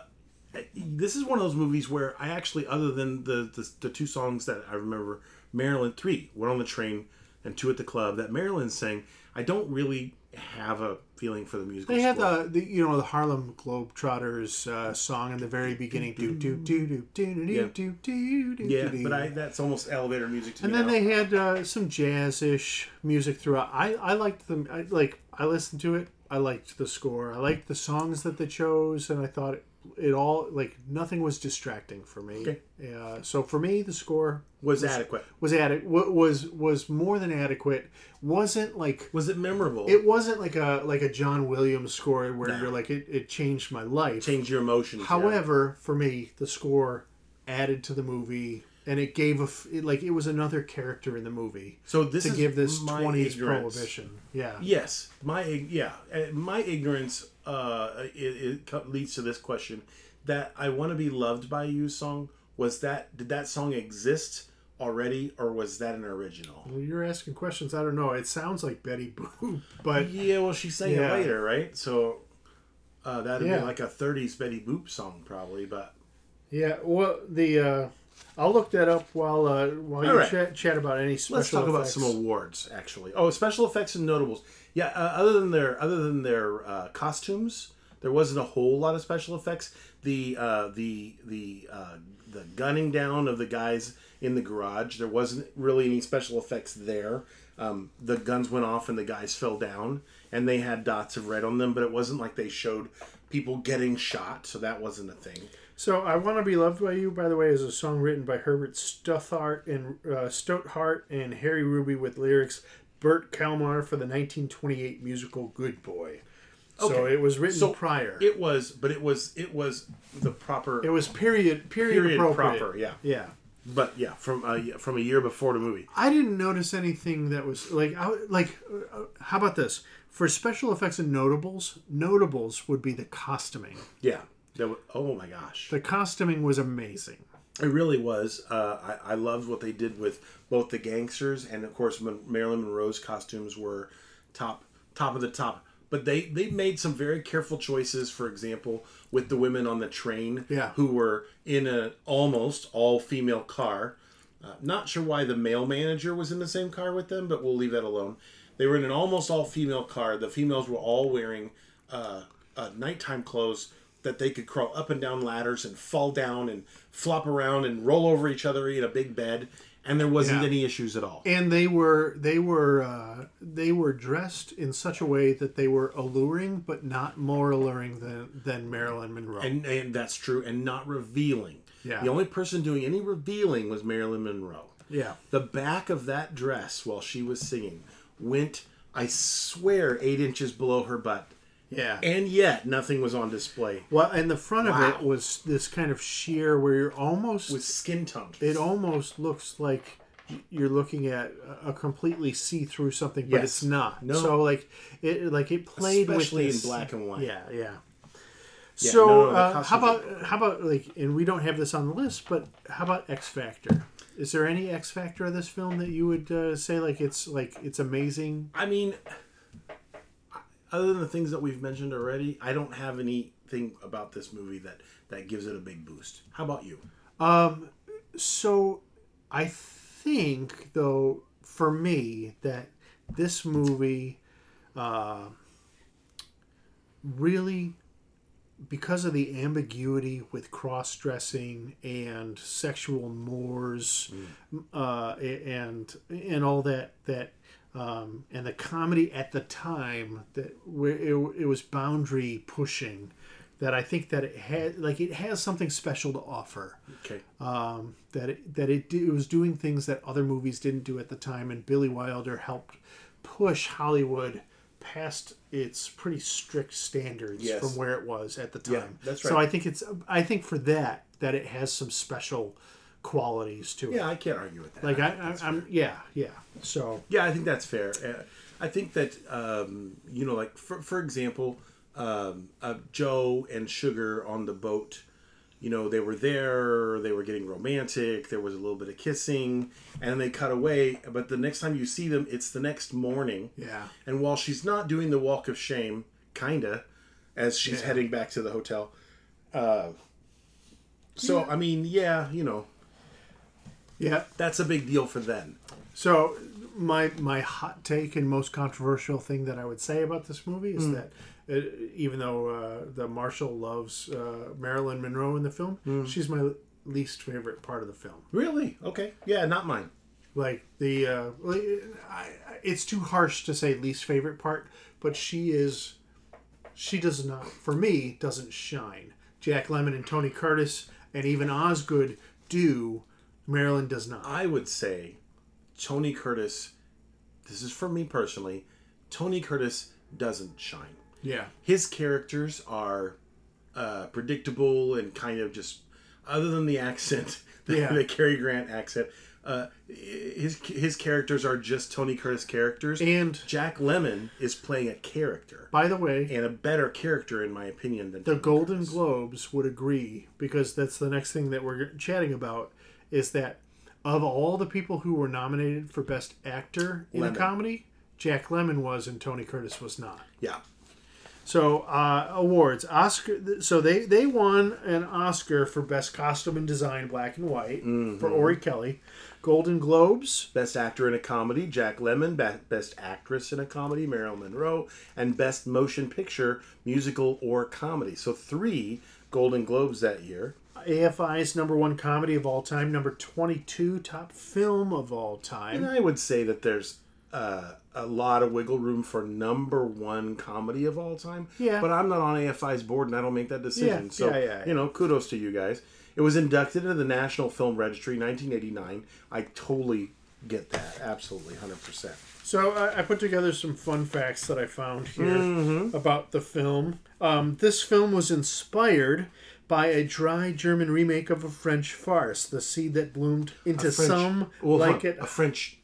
this is one of those movies where I actually, other than the, the the two songs that I remember, Maryland three, one on the train and two at the club that Marilyn sang, I don't really have a feeling for the musical. They had the, the you know the Harlem Globetrotters uh, song in the very beginning. Do do do do do do Yeah. do do do. yeah, do, but. I that's almost elevator music to And me. then now. they had uh, some jazz-ish music throughout. I I liked them. I like I listened to it. I liked the score. I liked the songs that they chose, and I thought it, it all like nothing was distracting for me. Okay. Uh, so for me, the score was adequate. was adequate. Was was more than adequate. wasn't like Was it memorable? it wasn't like a like a John Williams score where No. you're like it, it changed my life. changed your emotions. yeah. However, for me, the score added to the movie, and it gave a f- it, like it was another character in the movie so this to is give this twenties prohibition. Yeah, Yes, my yeah, uh, my ignorance uh, it, it leads to this question: that "I Want to Be Loved by You" song was that did that song exist already, or was that an original? Well, you're asking questions. I don't know. It sounds like Betty Boop, <laughs> but Yeah, well, she sang Yeah. it later, right? So uh, that'd Yeah. be like a '30s Betty Boop song, probably. But yeah. Well, the uh, I'll look that up while uh, while you All right. chat, chat about any special. let's talk about some awards, actually. Oh, special effects and notables. Yeah, uh, other than their other than their uh, costumes, there wasn't a whole lot of special effects. The uh, the the uh, the gunning down of the guys in the garage, there wasn't really any special effects there. Um, the guns went off and the guys fell down, and they had dots of red on them, but it wasn't like they showed people getting shot, so that wasn't a thing. So, "I Want to Be Loved by You," by the way, is a song written by Herbert Stothart and uh, Stothart and Harry Ruby with lyrics Bert Kalmar for the 1928 musical Good Boy. So it was written So prior. It was, but it was it was the proper It was period period, period proper, yeah. Yeah. But yeah, from uh, from a year before the movie. I didn't notice anything that was like I, like uh, how about this? For special effects and notables, notables would be the costuming. Yeah. That wa- oh my gosh. The costuming was amazing. It really was. Uh, I, I loved what they did with both the gangsters and, of course, Marilyn Monroe's costumes were top top of the top. But they, they made some very careful choices. For example, with the women on the train, Yeah. who were in an almost all female car. Uh, not sure why the male manager was in the same car with them, but we'll leave that alone. They were in an almost all female car. The females were all wearing uh, uh, nighttime clothes that they could crawl up and down ladders and fall down and flop around and roll over each other in a big bed, and there wasn't Yeah. any issues at all. And they were they were uh, they were dressed in such a way that they were alluring, but not more alluring than than Marilyn Monroe. And, and that's true, and not revealing. Yeah. The only person doing any revealing was Marilyn Monroe. yeah, The back of that dress while she was singing went, I swear, eight inches below her butt. Yeah. And yet, nothing was on display. well, and the front of it was this kind of sheer where you're almost With skin tone. it almost looks like you're looking at a completely see-through something, but Yes. it's not. No. So like it like it played Especially with in black and white. Yeah, yeah. Yeah, so no, no, uh, how about how about like and we don't have this on the list, but how about X Factor? Is there any X Factor of this film that you would uh, say like it's like it's amazing? I mean, other than the things that we've mentioned already, I don't have anything about this movie that, that gives it a big boost. How about you? Um, So I think though for me that this movie uh, really because of the ambiguity with cross-dressing and sexual mores uh, and and all that that um, and the comedy at the time that where it, it was boundary pushing that I think that it had like it has something special to offer Okay. um, that it, that it, it was doing things that other movies didn't do at the time, and Billy Wilder helped push Hollywood past its pretty strict standards Yes. from where it was at the time. Yeah, that's right. So. I think it's I think for that that it has some special qualities to it. Yeah, I can't argue with that. Like I, I I'm yeah yeah. So Yeah, I think that's fair. Uh, I think that um, you know, like for for example, um, uh, Joe and Sugar on the boat. You know, they were there. They were getting romantic. There was a little bit of kissing, and they cut away. But the next time you see them, it's the next morning. yeah And while she's not doing the walk of shame, kinda, as she's Yeah. heading back to the hotel. Uh, so I mean, yeah, you know, yeah. that's a big deal for them. So my my hot take and most controversial thing that I would say about this movie is that uh even though uh, the Marshall loves uh, Marilyn Monroe in the film, she's my least favorite part of the film. Really? Okay. Yeah, not mine. Like the uh, I, I- it's too harsh to say least favorite part, but she is she does not for me doesn't shine. Jack Lemmon and Tony Curtis and even Osgood do. Marilyn does not. I would say Tony Curtis, this is for me personally, Tony Curtis doesn't shine. Yeah. His characters are uh, predictable and kind of just, other than the accent, <laughs> the, Yeah. the Cary Grant accent, uh, his his characters are just Tony Curtis characters. And Jack Lemmon is playing a character by the way, and a better character in my opinion than the Tony Golden Curtis. Globes would agree because that's the next thing that we're chatting about is that of all the people who were nominated for Best Actor in Lemmon. a comedy, Jack Lemmon was and Tony Curtis was not. Yeah. So uh, awards, Oscar. So they they won an Oscar for Best Costume and Design, Black and White, for Orry-Kelly. Golden Globes, Best Actor in a Comedy, Jack Lemmon. Best Actress in a Comedy, Marilyn Monroe. And Best Motion Picture, Musical or Comedy. So three Golden Globes that year. AFI's number one comedy of all time, number twenty two top film of all And time. I would say that there's uh, a lot of wiggle room for number one comedy of all time. Yeah. But I'm not on AFI's board and I don't make that decision. Yeah, so, yeah, yeah, you know, kudos to you guys. It was inducted into the National Film Registry 1989. I totally get that. Absolutely, 100%. So I, I put together some fun facts that I found here about the film. Um, this film was inspired by a dry German remake of a French farce, "The Seed That Bloomed into French- Some well, Like. It." A French.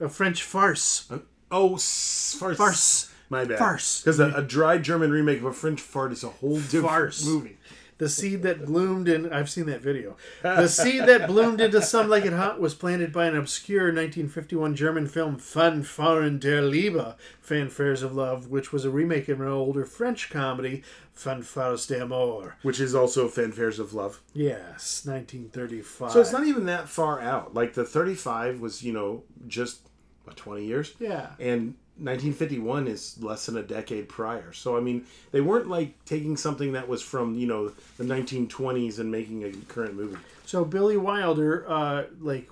A French farce. Oh, s- farce. Farce. My bad. Farce. Because a, a dry German remake of a French fart is a whole different Farce. movie. The seed that bloomed in I've seen that video. The seed that bloomed into Some Like It Hot was planted by an obscure 1951 German film Fanfaren der Liebe, Fanfares of Love, which was a remake of an older French comedy, Fanfares d'amour. Which is also Fanfares of Love. Yes, 1935. So it's not even that far out. Like the 35 was, you know, just what, 20 years? Yeah. And 1951 is less than a decade prior. So, I mean, they weren't like taking something that was from, you know, the 1920s and making a current movie. So Billy Wilder, uh, like,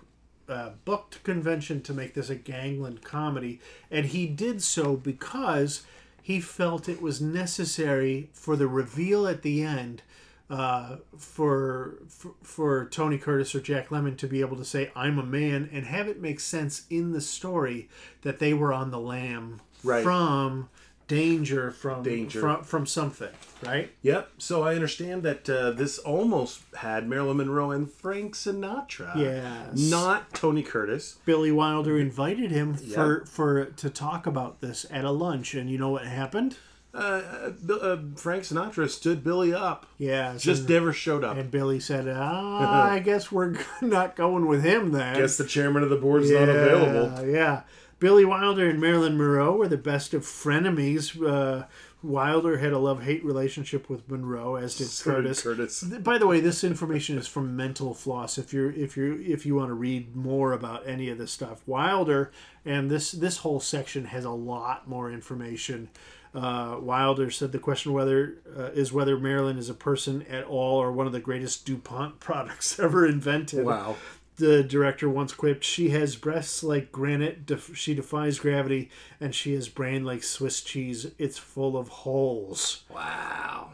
uh, booked convention to make this a gangland comedy, and he did so because he felt it was necessary for the reveal at the end. Uh, for, for for Tony Curtis or Jack Lemmon to be able to say I'm a man and have it make sense in the story that they were on the lam Right. from danger from Danger. from from something right Yep. So I understand that uh, this almost had Marilyn Monroe and Frank Sinatra. Yes. Not Tony Curtis. Billy Wilder invited him for for to talk about this at a lunch, and you know what happened? Uh, uh, Frank Sinatra stood Billy up. Yeah, Just and, never showed up. and Billy said, "Ah, <laughs> I guess we're <laughs> not going with him then." Guess the chairman of the board's yeah, not available. Yeah, Billy Wilder and Marilyn Monroe were the best of frenemies. Uh, Wilder had a love hate relationship with Monroe, as did So Curtis. Curtis. By the way, this information is from Mental Floss. If you're if you if you want to read more about any of this stuff, Wilder and this this whole section has a lot more information. Uh, Wilder said the question whether uh, is whether Marilyn is a person at all or one of the greatest DuPont <laughs> products ever invented. Wow. The director once quipped, "She has breasts like granite. Def- she defies gravity, and she has brain like Swiss cheese. It's full of holes." Wow.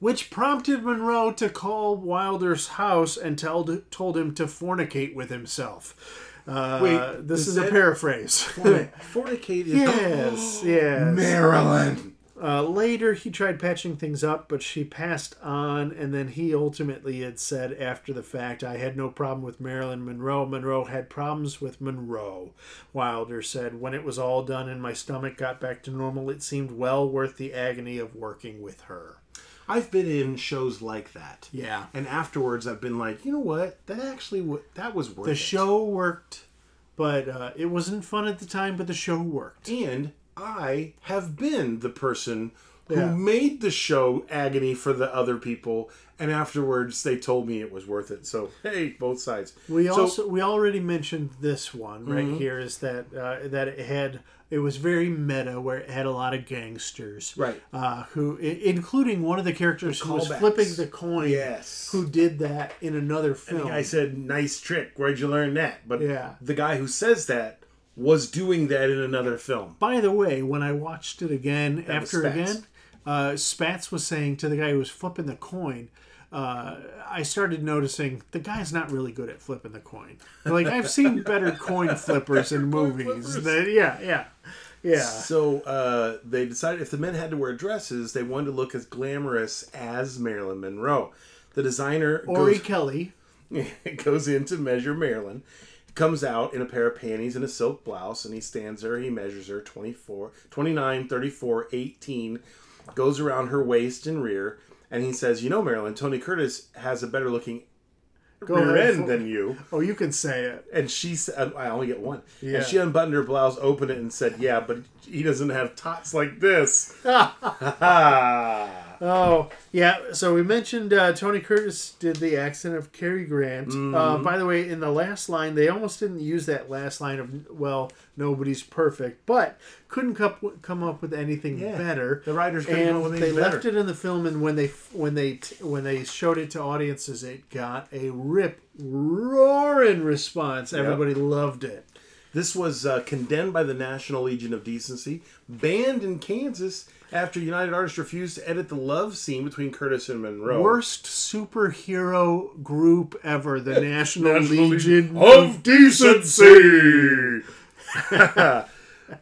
which prompted Monroe to call Wilder's house and tell, told him to fornicate with himself. Uh, Wait, this is is a paraphrase. <laughs> Fornicate is yes, <gasps> yes. Marilyn. Uh, later, he tried patching things up, but she passed on, and then he ultimately had said after the fact, I had no problem with Marilyn Monroe. Monroe had problems with Monroe. Wilder said, When it was all done and my stomach got back to normal, it seemed well worth the agony of working with her. I've been in shows like that. Yeah. And afterwards, I've been like, you know what? That actually, w- that was worth it. The it. show worked, but uh, it wasn't fun at the time, but the show worked. And I have been the person who Yeah. made the show agony for the other people, and afterwards they told me it was worth it. So hey, both sides. We So- Mm-hmm. also we already mentioned this one right here is that uh, that it had it was very meta where it had a lot of gangsters Right. uh, who i- including one of the characters who was flipping the coin Yes. who did that in another The film i said, "Nice trick. Where'd you learn that?" But Yeah. the guy who says that was doing that in another film. by the way when I watched it again was after again uh, Spats was saying to the guy who was flipping the coin uh, I started noticing the guy's not really good at flipping the coin. Like I've seen better coin <laughs> flippers in movies. That, yeah, yeah, yeah. So uh, they decided if the men had to wear dresses, they wanted to look as glamorous as Marilyn Monroe. The designer Orry goes, Kelly. <laughs> goes in to measure Marilyn. Comes out in a pair of panties and a silk blouse, and he stands there. He measures her 24, 29, 34, 18, goes around her waist and rear, and he says, You know, Marilyn, Tony Curtis has a better looking Go rear ahead. end than you. Oh, you can say it. And she said, uh, I only get one. Yeah. And she unbuttoned her blouse, opened it, and said, Yeah, but he doesn't have tots like this. <laughs> <laughs> Oh, yeah. So we mentioned uh, Tony Curtis did the accent of Cary Grant. Uh, Mm-hmm. by the way, in the last line, they almost didn't use that last line of, well, nobody's perfect, but couldn't come, come up with anything Yeah. better. The writers couldn't and up with they left better. it in the film, and when they when they when they showed it to audiences, it got a rip roaring response. Everybody loved it. This was uh, condemned by the National Legion of Decency, banned in Kansas after United Artists refused to edit the love scene between Curtis and Monroe. Worst superhero group ever, the <laughs> National, National Legion of Decency. <laughs>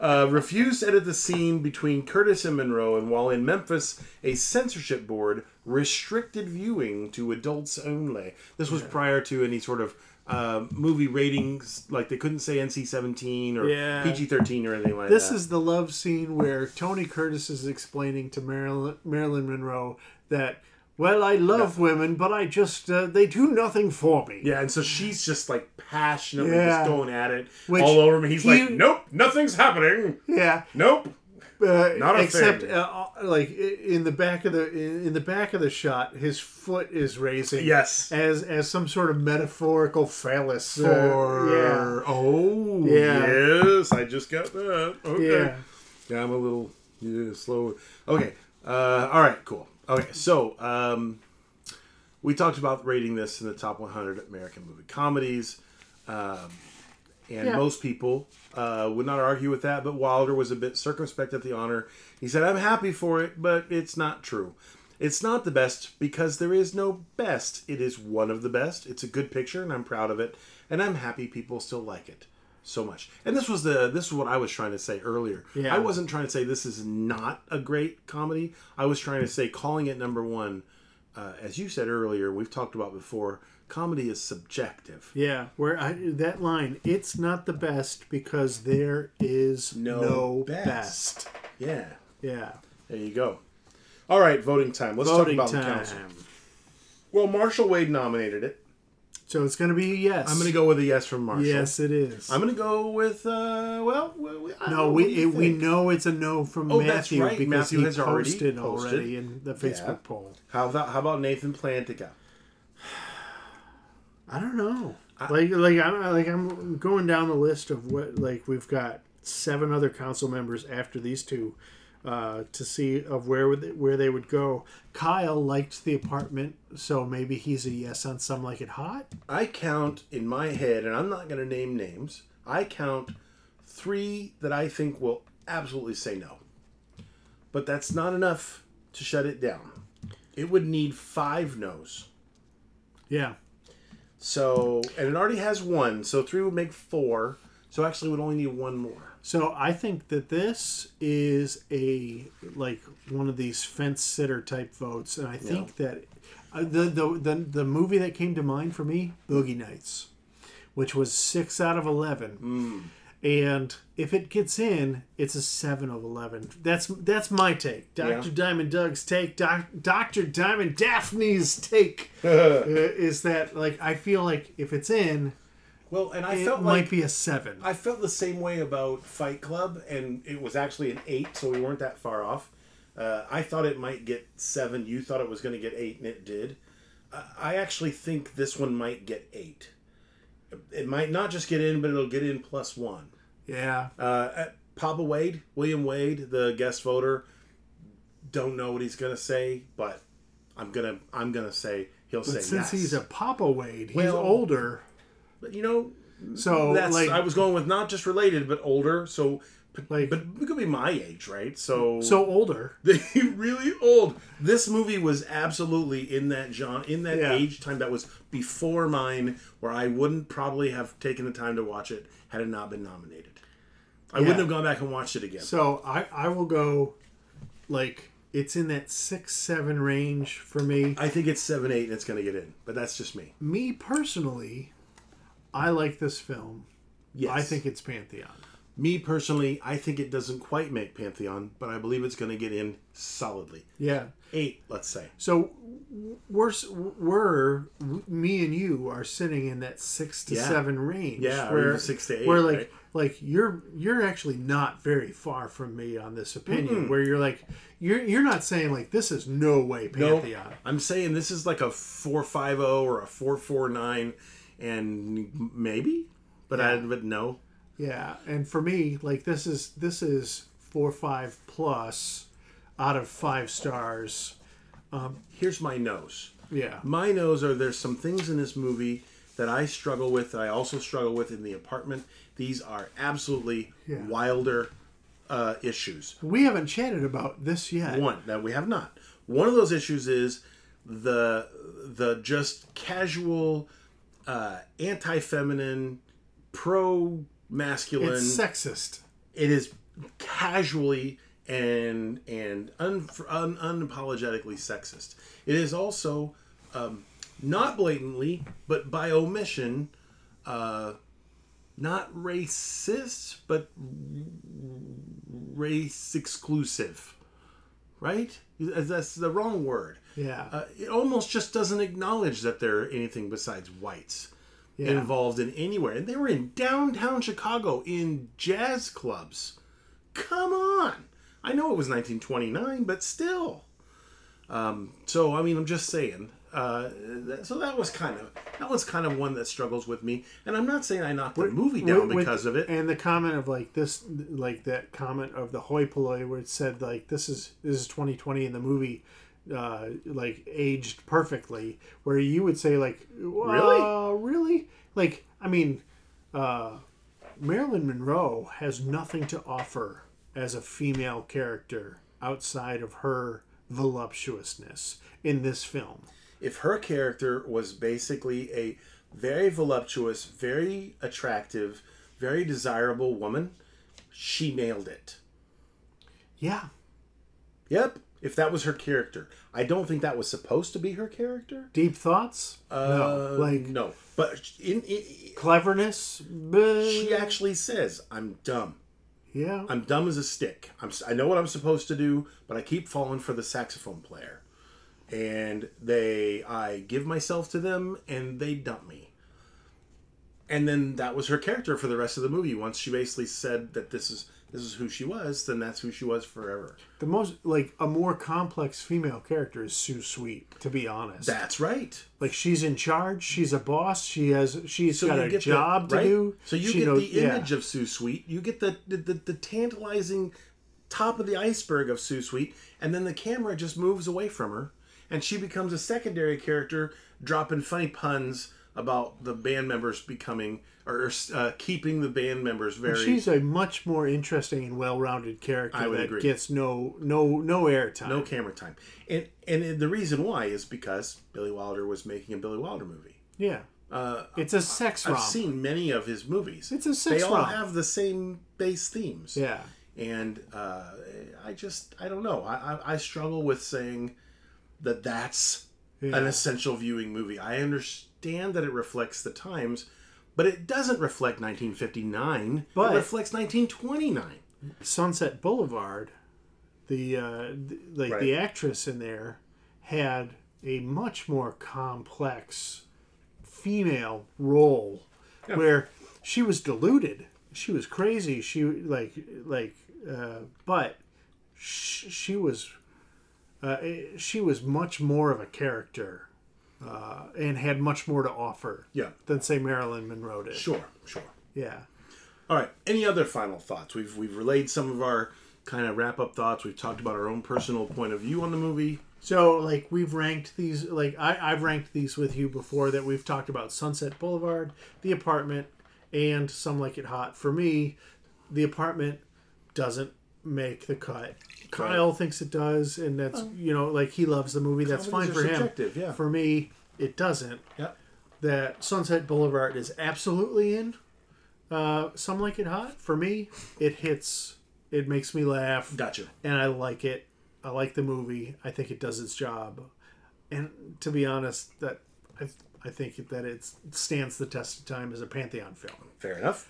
uh, refused to edit the scene between Curtis and Monroe, and while in Memphis, a censorship board restricted viewing to adults only. This was prior to any sort of uh, movie ratings, like they couldn't say NC seventeen or Yeah. PG thirteen or anything like that. This is the love scene where Tony Curtis is explaining to Marilyn, Marilyn Monroe that, well, I love women, but I just, uh, they do nothing for me. yeah, and so she's just like passionately Yeah. just going at it Which all over me. He's he- like, "Nope, nothing's happening. Yeah. Nope." Uh, Not a except thing. uh, like in the back of the in, the back of the shot, his foot is raising. Yes. as as some sort of metaphorical phallus uh, For oh Yeah. yes, I just got that. Okay. yeah. Yeah, I'm a little yeah, slow. Okay. Uh, all right. Cool. Okay. So um, we talked about rating this in the top 100 American movie comedies, um, and Yeah. most people uh, would not argue with that. But Wilder was a bit circumspect at the honor. He said, "I'm happy for it, but it's not true." It's not the best because there is no best. It is one of the best. It's a good picture, and I'm proud of it, and I'm happy people still like it so much. And this was the this is what I was trying to say earlier. Yeah. I wasn't trying to say this is not a great comedy. I was trying to say calling it number one, uh, as you said earlier, we've talked about before. Comedy is subjective. Yeah, where I that line, it's not the best because there is No no, best. best. Yeah, Yeah, there you go. All right, voting time. Let's voting talk about time. the council. Well, Marshall Wade nominated it. So it's going to be a yes. I'm going to go with a yes from Marshall. Yes, it is. I'm going to go with uh, well, we, no, know, we what do you it, we know it's a no from Oh, Matthew right. because Matthew he has already posted posted. already in the Facebook Yeah. poll. How about how about Nathan Plantica? I don't know. like like I'm like I'm going down the list of what like we've got seven other council members after these two uh, to see of where would they, where they would go. Kyle liked the apartment, so maybe he's a yes on some like it hot. I count in my head, and I'm not going to name names. I count three that I think will absolutely say no. But that's not enough to shut it down. It would need five no's. Yeah. So, and it already has one, so three would make four. So actually, would only need one more. So I think that this is a like one of these fence sitter type votes, and I think that uh, the, the the the movie that came to mind for me, Boogie Nights, which was six out of eleven, and if it gets in, it's a seven of eleven. That's that's my take. Doctor Yeah. Diamond Doug's take. Doctor Diamond Daphne's take <laughs> uh, is that like I feel like if it's in, Well, and I it felt might like be a seven. I felt the same way about Fight Club, and it was actually an eight, so we weren't that far off. Uh, I thought it might get seven. You thought it was going to get eight, and it did. I I actually think this one might get eight. It might not just get in, but it'll get in plus one. yeah. Uh, Papa Wade, William Wade, the guest voter, don't know what he's going to say, but I'm gonna I'm gonna say he'll say since yes. he's a Papa Wade, he's Well, older. but you know So that's like, I was going with not just related but older. So, but, Like- but it could be my age, right? So, so older. <laughs> really old. This movie was absolutely in that genre, in that Yeah. age time that was before mine, where I wouldn't probably have taken the time to watch it had it not been nominated. I Yeah. wouldn't have gone back and watched it again. So I I will go, like it's in that six seven range for me. I think it's seven, eight, and it's going to get in. But that's just me. Me personally, I like this film. Yes, I think it's Pantheon. Me personally, I think it doesn't quite make Pantheon, but I believe it's going to get in solidly. Yeah. Eight, let's say. So we're we're me and you are sitting in that six to Yeah. seven range. Yeah, even six to eight, Where like right? like you're you're actually not very far from me on this opinion. Where you're like you're you're not saying like this is no way Pantheon. I'm saying this is like a 450 or a 449, and maybe, but I but no. Yeah, and for me, like this is this is four five plus out of five stars. Um, Here's my nose. Yeah, My nose are there's some things in this movie that I struggle with. That I also struggle with in the apartment. These are absolutely Yeah. wilder uh, issues. we haven't chatted about this yet. One that we have not. One of those issues is the the just casual, uh, anti-feminine, pro-masculine. It's sexist. it is casually and and un, un, unapologetically sexist. It is also um, not blatantly, but by omission, uh, not racist, but race exclusive. Right? That's the wrong word. Yeah, Uh, it almost just doesn't acknowledge that there are anything besides whites yeah. involved in anywhere. And they were in downtown Chicago in jazz clubs. Come on. I know it was 1929, but still. Um, so I mean, I'm just saying. Uh, that, so that was kind of that was kind of one that struggles with me, and I'm not saying I knocked the movie down With- with- because of it. And the comment of like this, like that comment of the hoi polloi, where it said like this is this is 2020 in the movie, uh, like aged perfectly. Where you would say like, Really? uh, really, like I mean, uh, Marilyn Monroe has nothing to offer as a female character outside of her voluptuousness in this film. if her character was basically a very voluptuous, very attractive, very desirable woman, she nailed it. Yeah, Yep. If that was her character, I don't think that was supposed to be her character. deep thoughts. Uh, no, like no, but in, in, cleverness. She actually says, "I'm dumb. yeah, I'm dumb as a stick. I'm I know what I'm supposed to do, but I keep falling for the saxophone player." And they, I give myself to them, and they dump me. And then that was her character for the rest of the movie. Once she basically said that this is this is who she was, then that's who she was forever. The most like a more complex female character is Sue Sweet, to be honest. That's right. like she's in charge, she's a boss, she has she's got a job the, to do. So you she get knows- the yeah. image of Sue Sweet. You get the, the the the tantalizing top of the iceberg of Sue Sweet, and then the camera just moves away from her, and she becomes a secondary character, dropping funny puns about the band members becoming or uh, keeping the band members very. She's a much more interesting and well-rounded character I would that agree. gets no no no airtime. no camera time, and and the reason why is because Billy Wilder was making a Billy Wilder movie. Yeah, Uh, it's a sex I've seen many of his movies. It's a sex They all romp. have the same base themes. yeah, and uh, I just I don't know. I, I I struggle with saying that that's yeah. an essential viewing movie. I understand that it reflects the times, but it doesn't reflect 1959. But- it reflects 1929. Sunset Boulevard, the uh, th- like Right. the actress in there had a much more complex female role where she was deluded, she was crazy, she like like uh, but sh- she was uh, she was much more of a character uh, and had much more to offer Yeah, than say Marilyn Monroe did. sure, sure. Yeah. All right. Any other final thoughts? We've we've relayed some of our kind of wrap up thoughts. We've talked about our own personal point of view on the movie. So, like, we've ranked these, like, I, I've ranked these with you before that we've talked about Sunset Boulevard, The Apartment, and Some Like It Hot. For me, The Apartment doesn't make the cut. Kyle thinks it does, and that's, you know, like, he loves the movie. That's fine for him. yeah. For me, it doesn't. Yep. That Sunset Boulevard is absolutely in. Uh, Some Like It Hot, for me, it hits, it makes me laugh Gotcha. and I like it. I like the movie. I think it does its job. And to be honest, that I, I think that it stands the test of time as a pantheon film. Fair enough.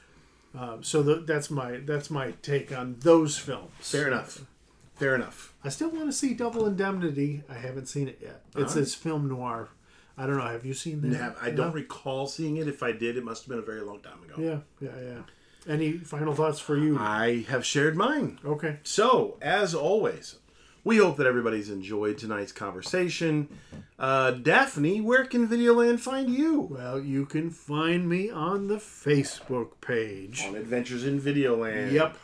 Um, so the, that's my that's my take on those films. Fair enough. Fair enough. I still want to see Double Indemnity. I haven't seen it yet. It's Uh-huh. this film noir. I don't know. Have you seen that? I don't recall seeing it. If I did, it must have been a very long time ago. Yeah, yeah, yeah. Any final thoughts for you? I have shared mine. Okay. So, as always, we hope that everybody's enjoyed tonight's conversation. Uh, Daphne, where can Videoland find you? Well, you can find me on the Facebook page. On Adventures in Videoland. Yep.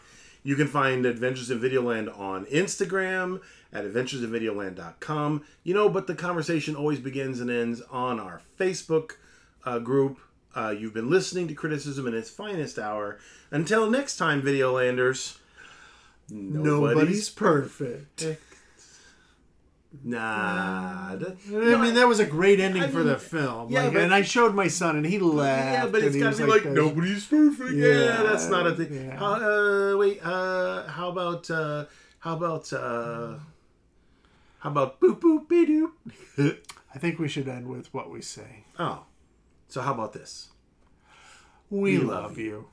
You can find Adventures in Videoland on Instagram at adventuresinvideoland.com. You know, but the conversation always begins and ends on our Facebook uh, group. Uh, you've been listening to Criticism in its finest hour. Until next time, Videolanders. Nobody's perfect. Nah. that- I mean, that was a great ending I for mean, the film. yeah, like, but- and I showed my son, and he laughed. Yeah, but it's got to be like, uh, nobody's perfect. Yeah, Yeah, that's not a thing. yeah. How, uh, wait, uh, how about, uh, how about, uh, how about boop boop be doop? <laughs> I think we should end with what we say. Oh, so how about this? We, We love love you.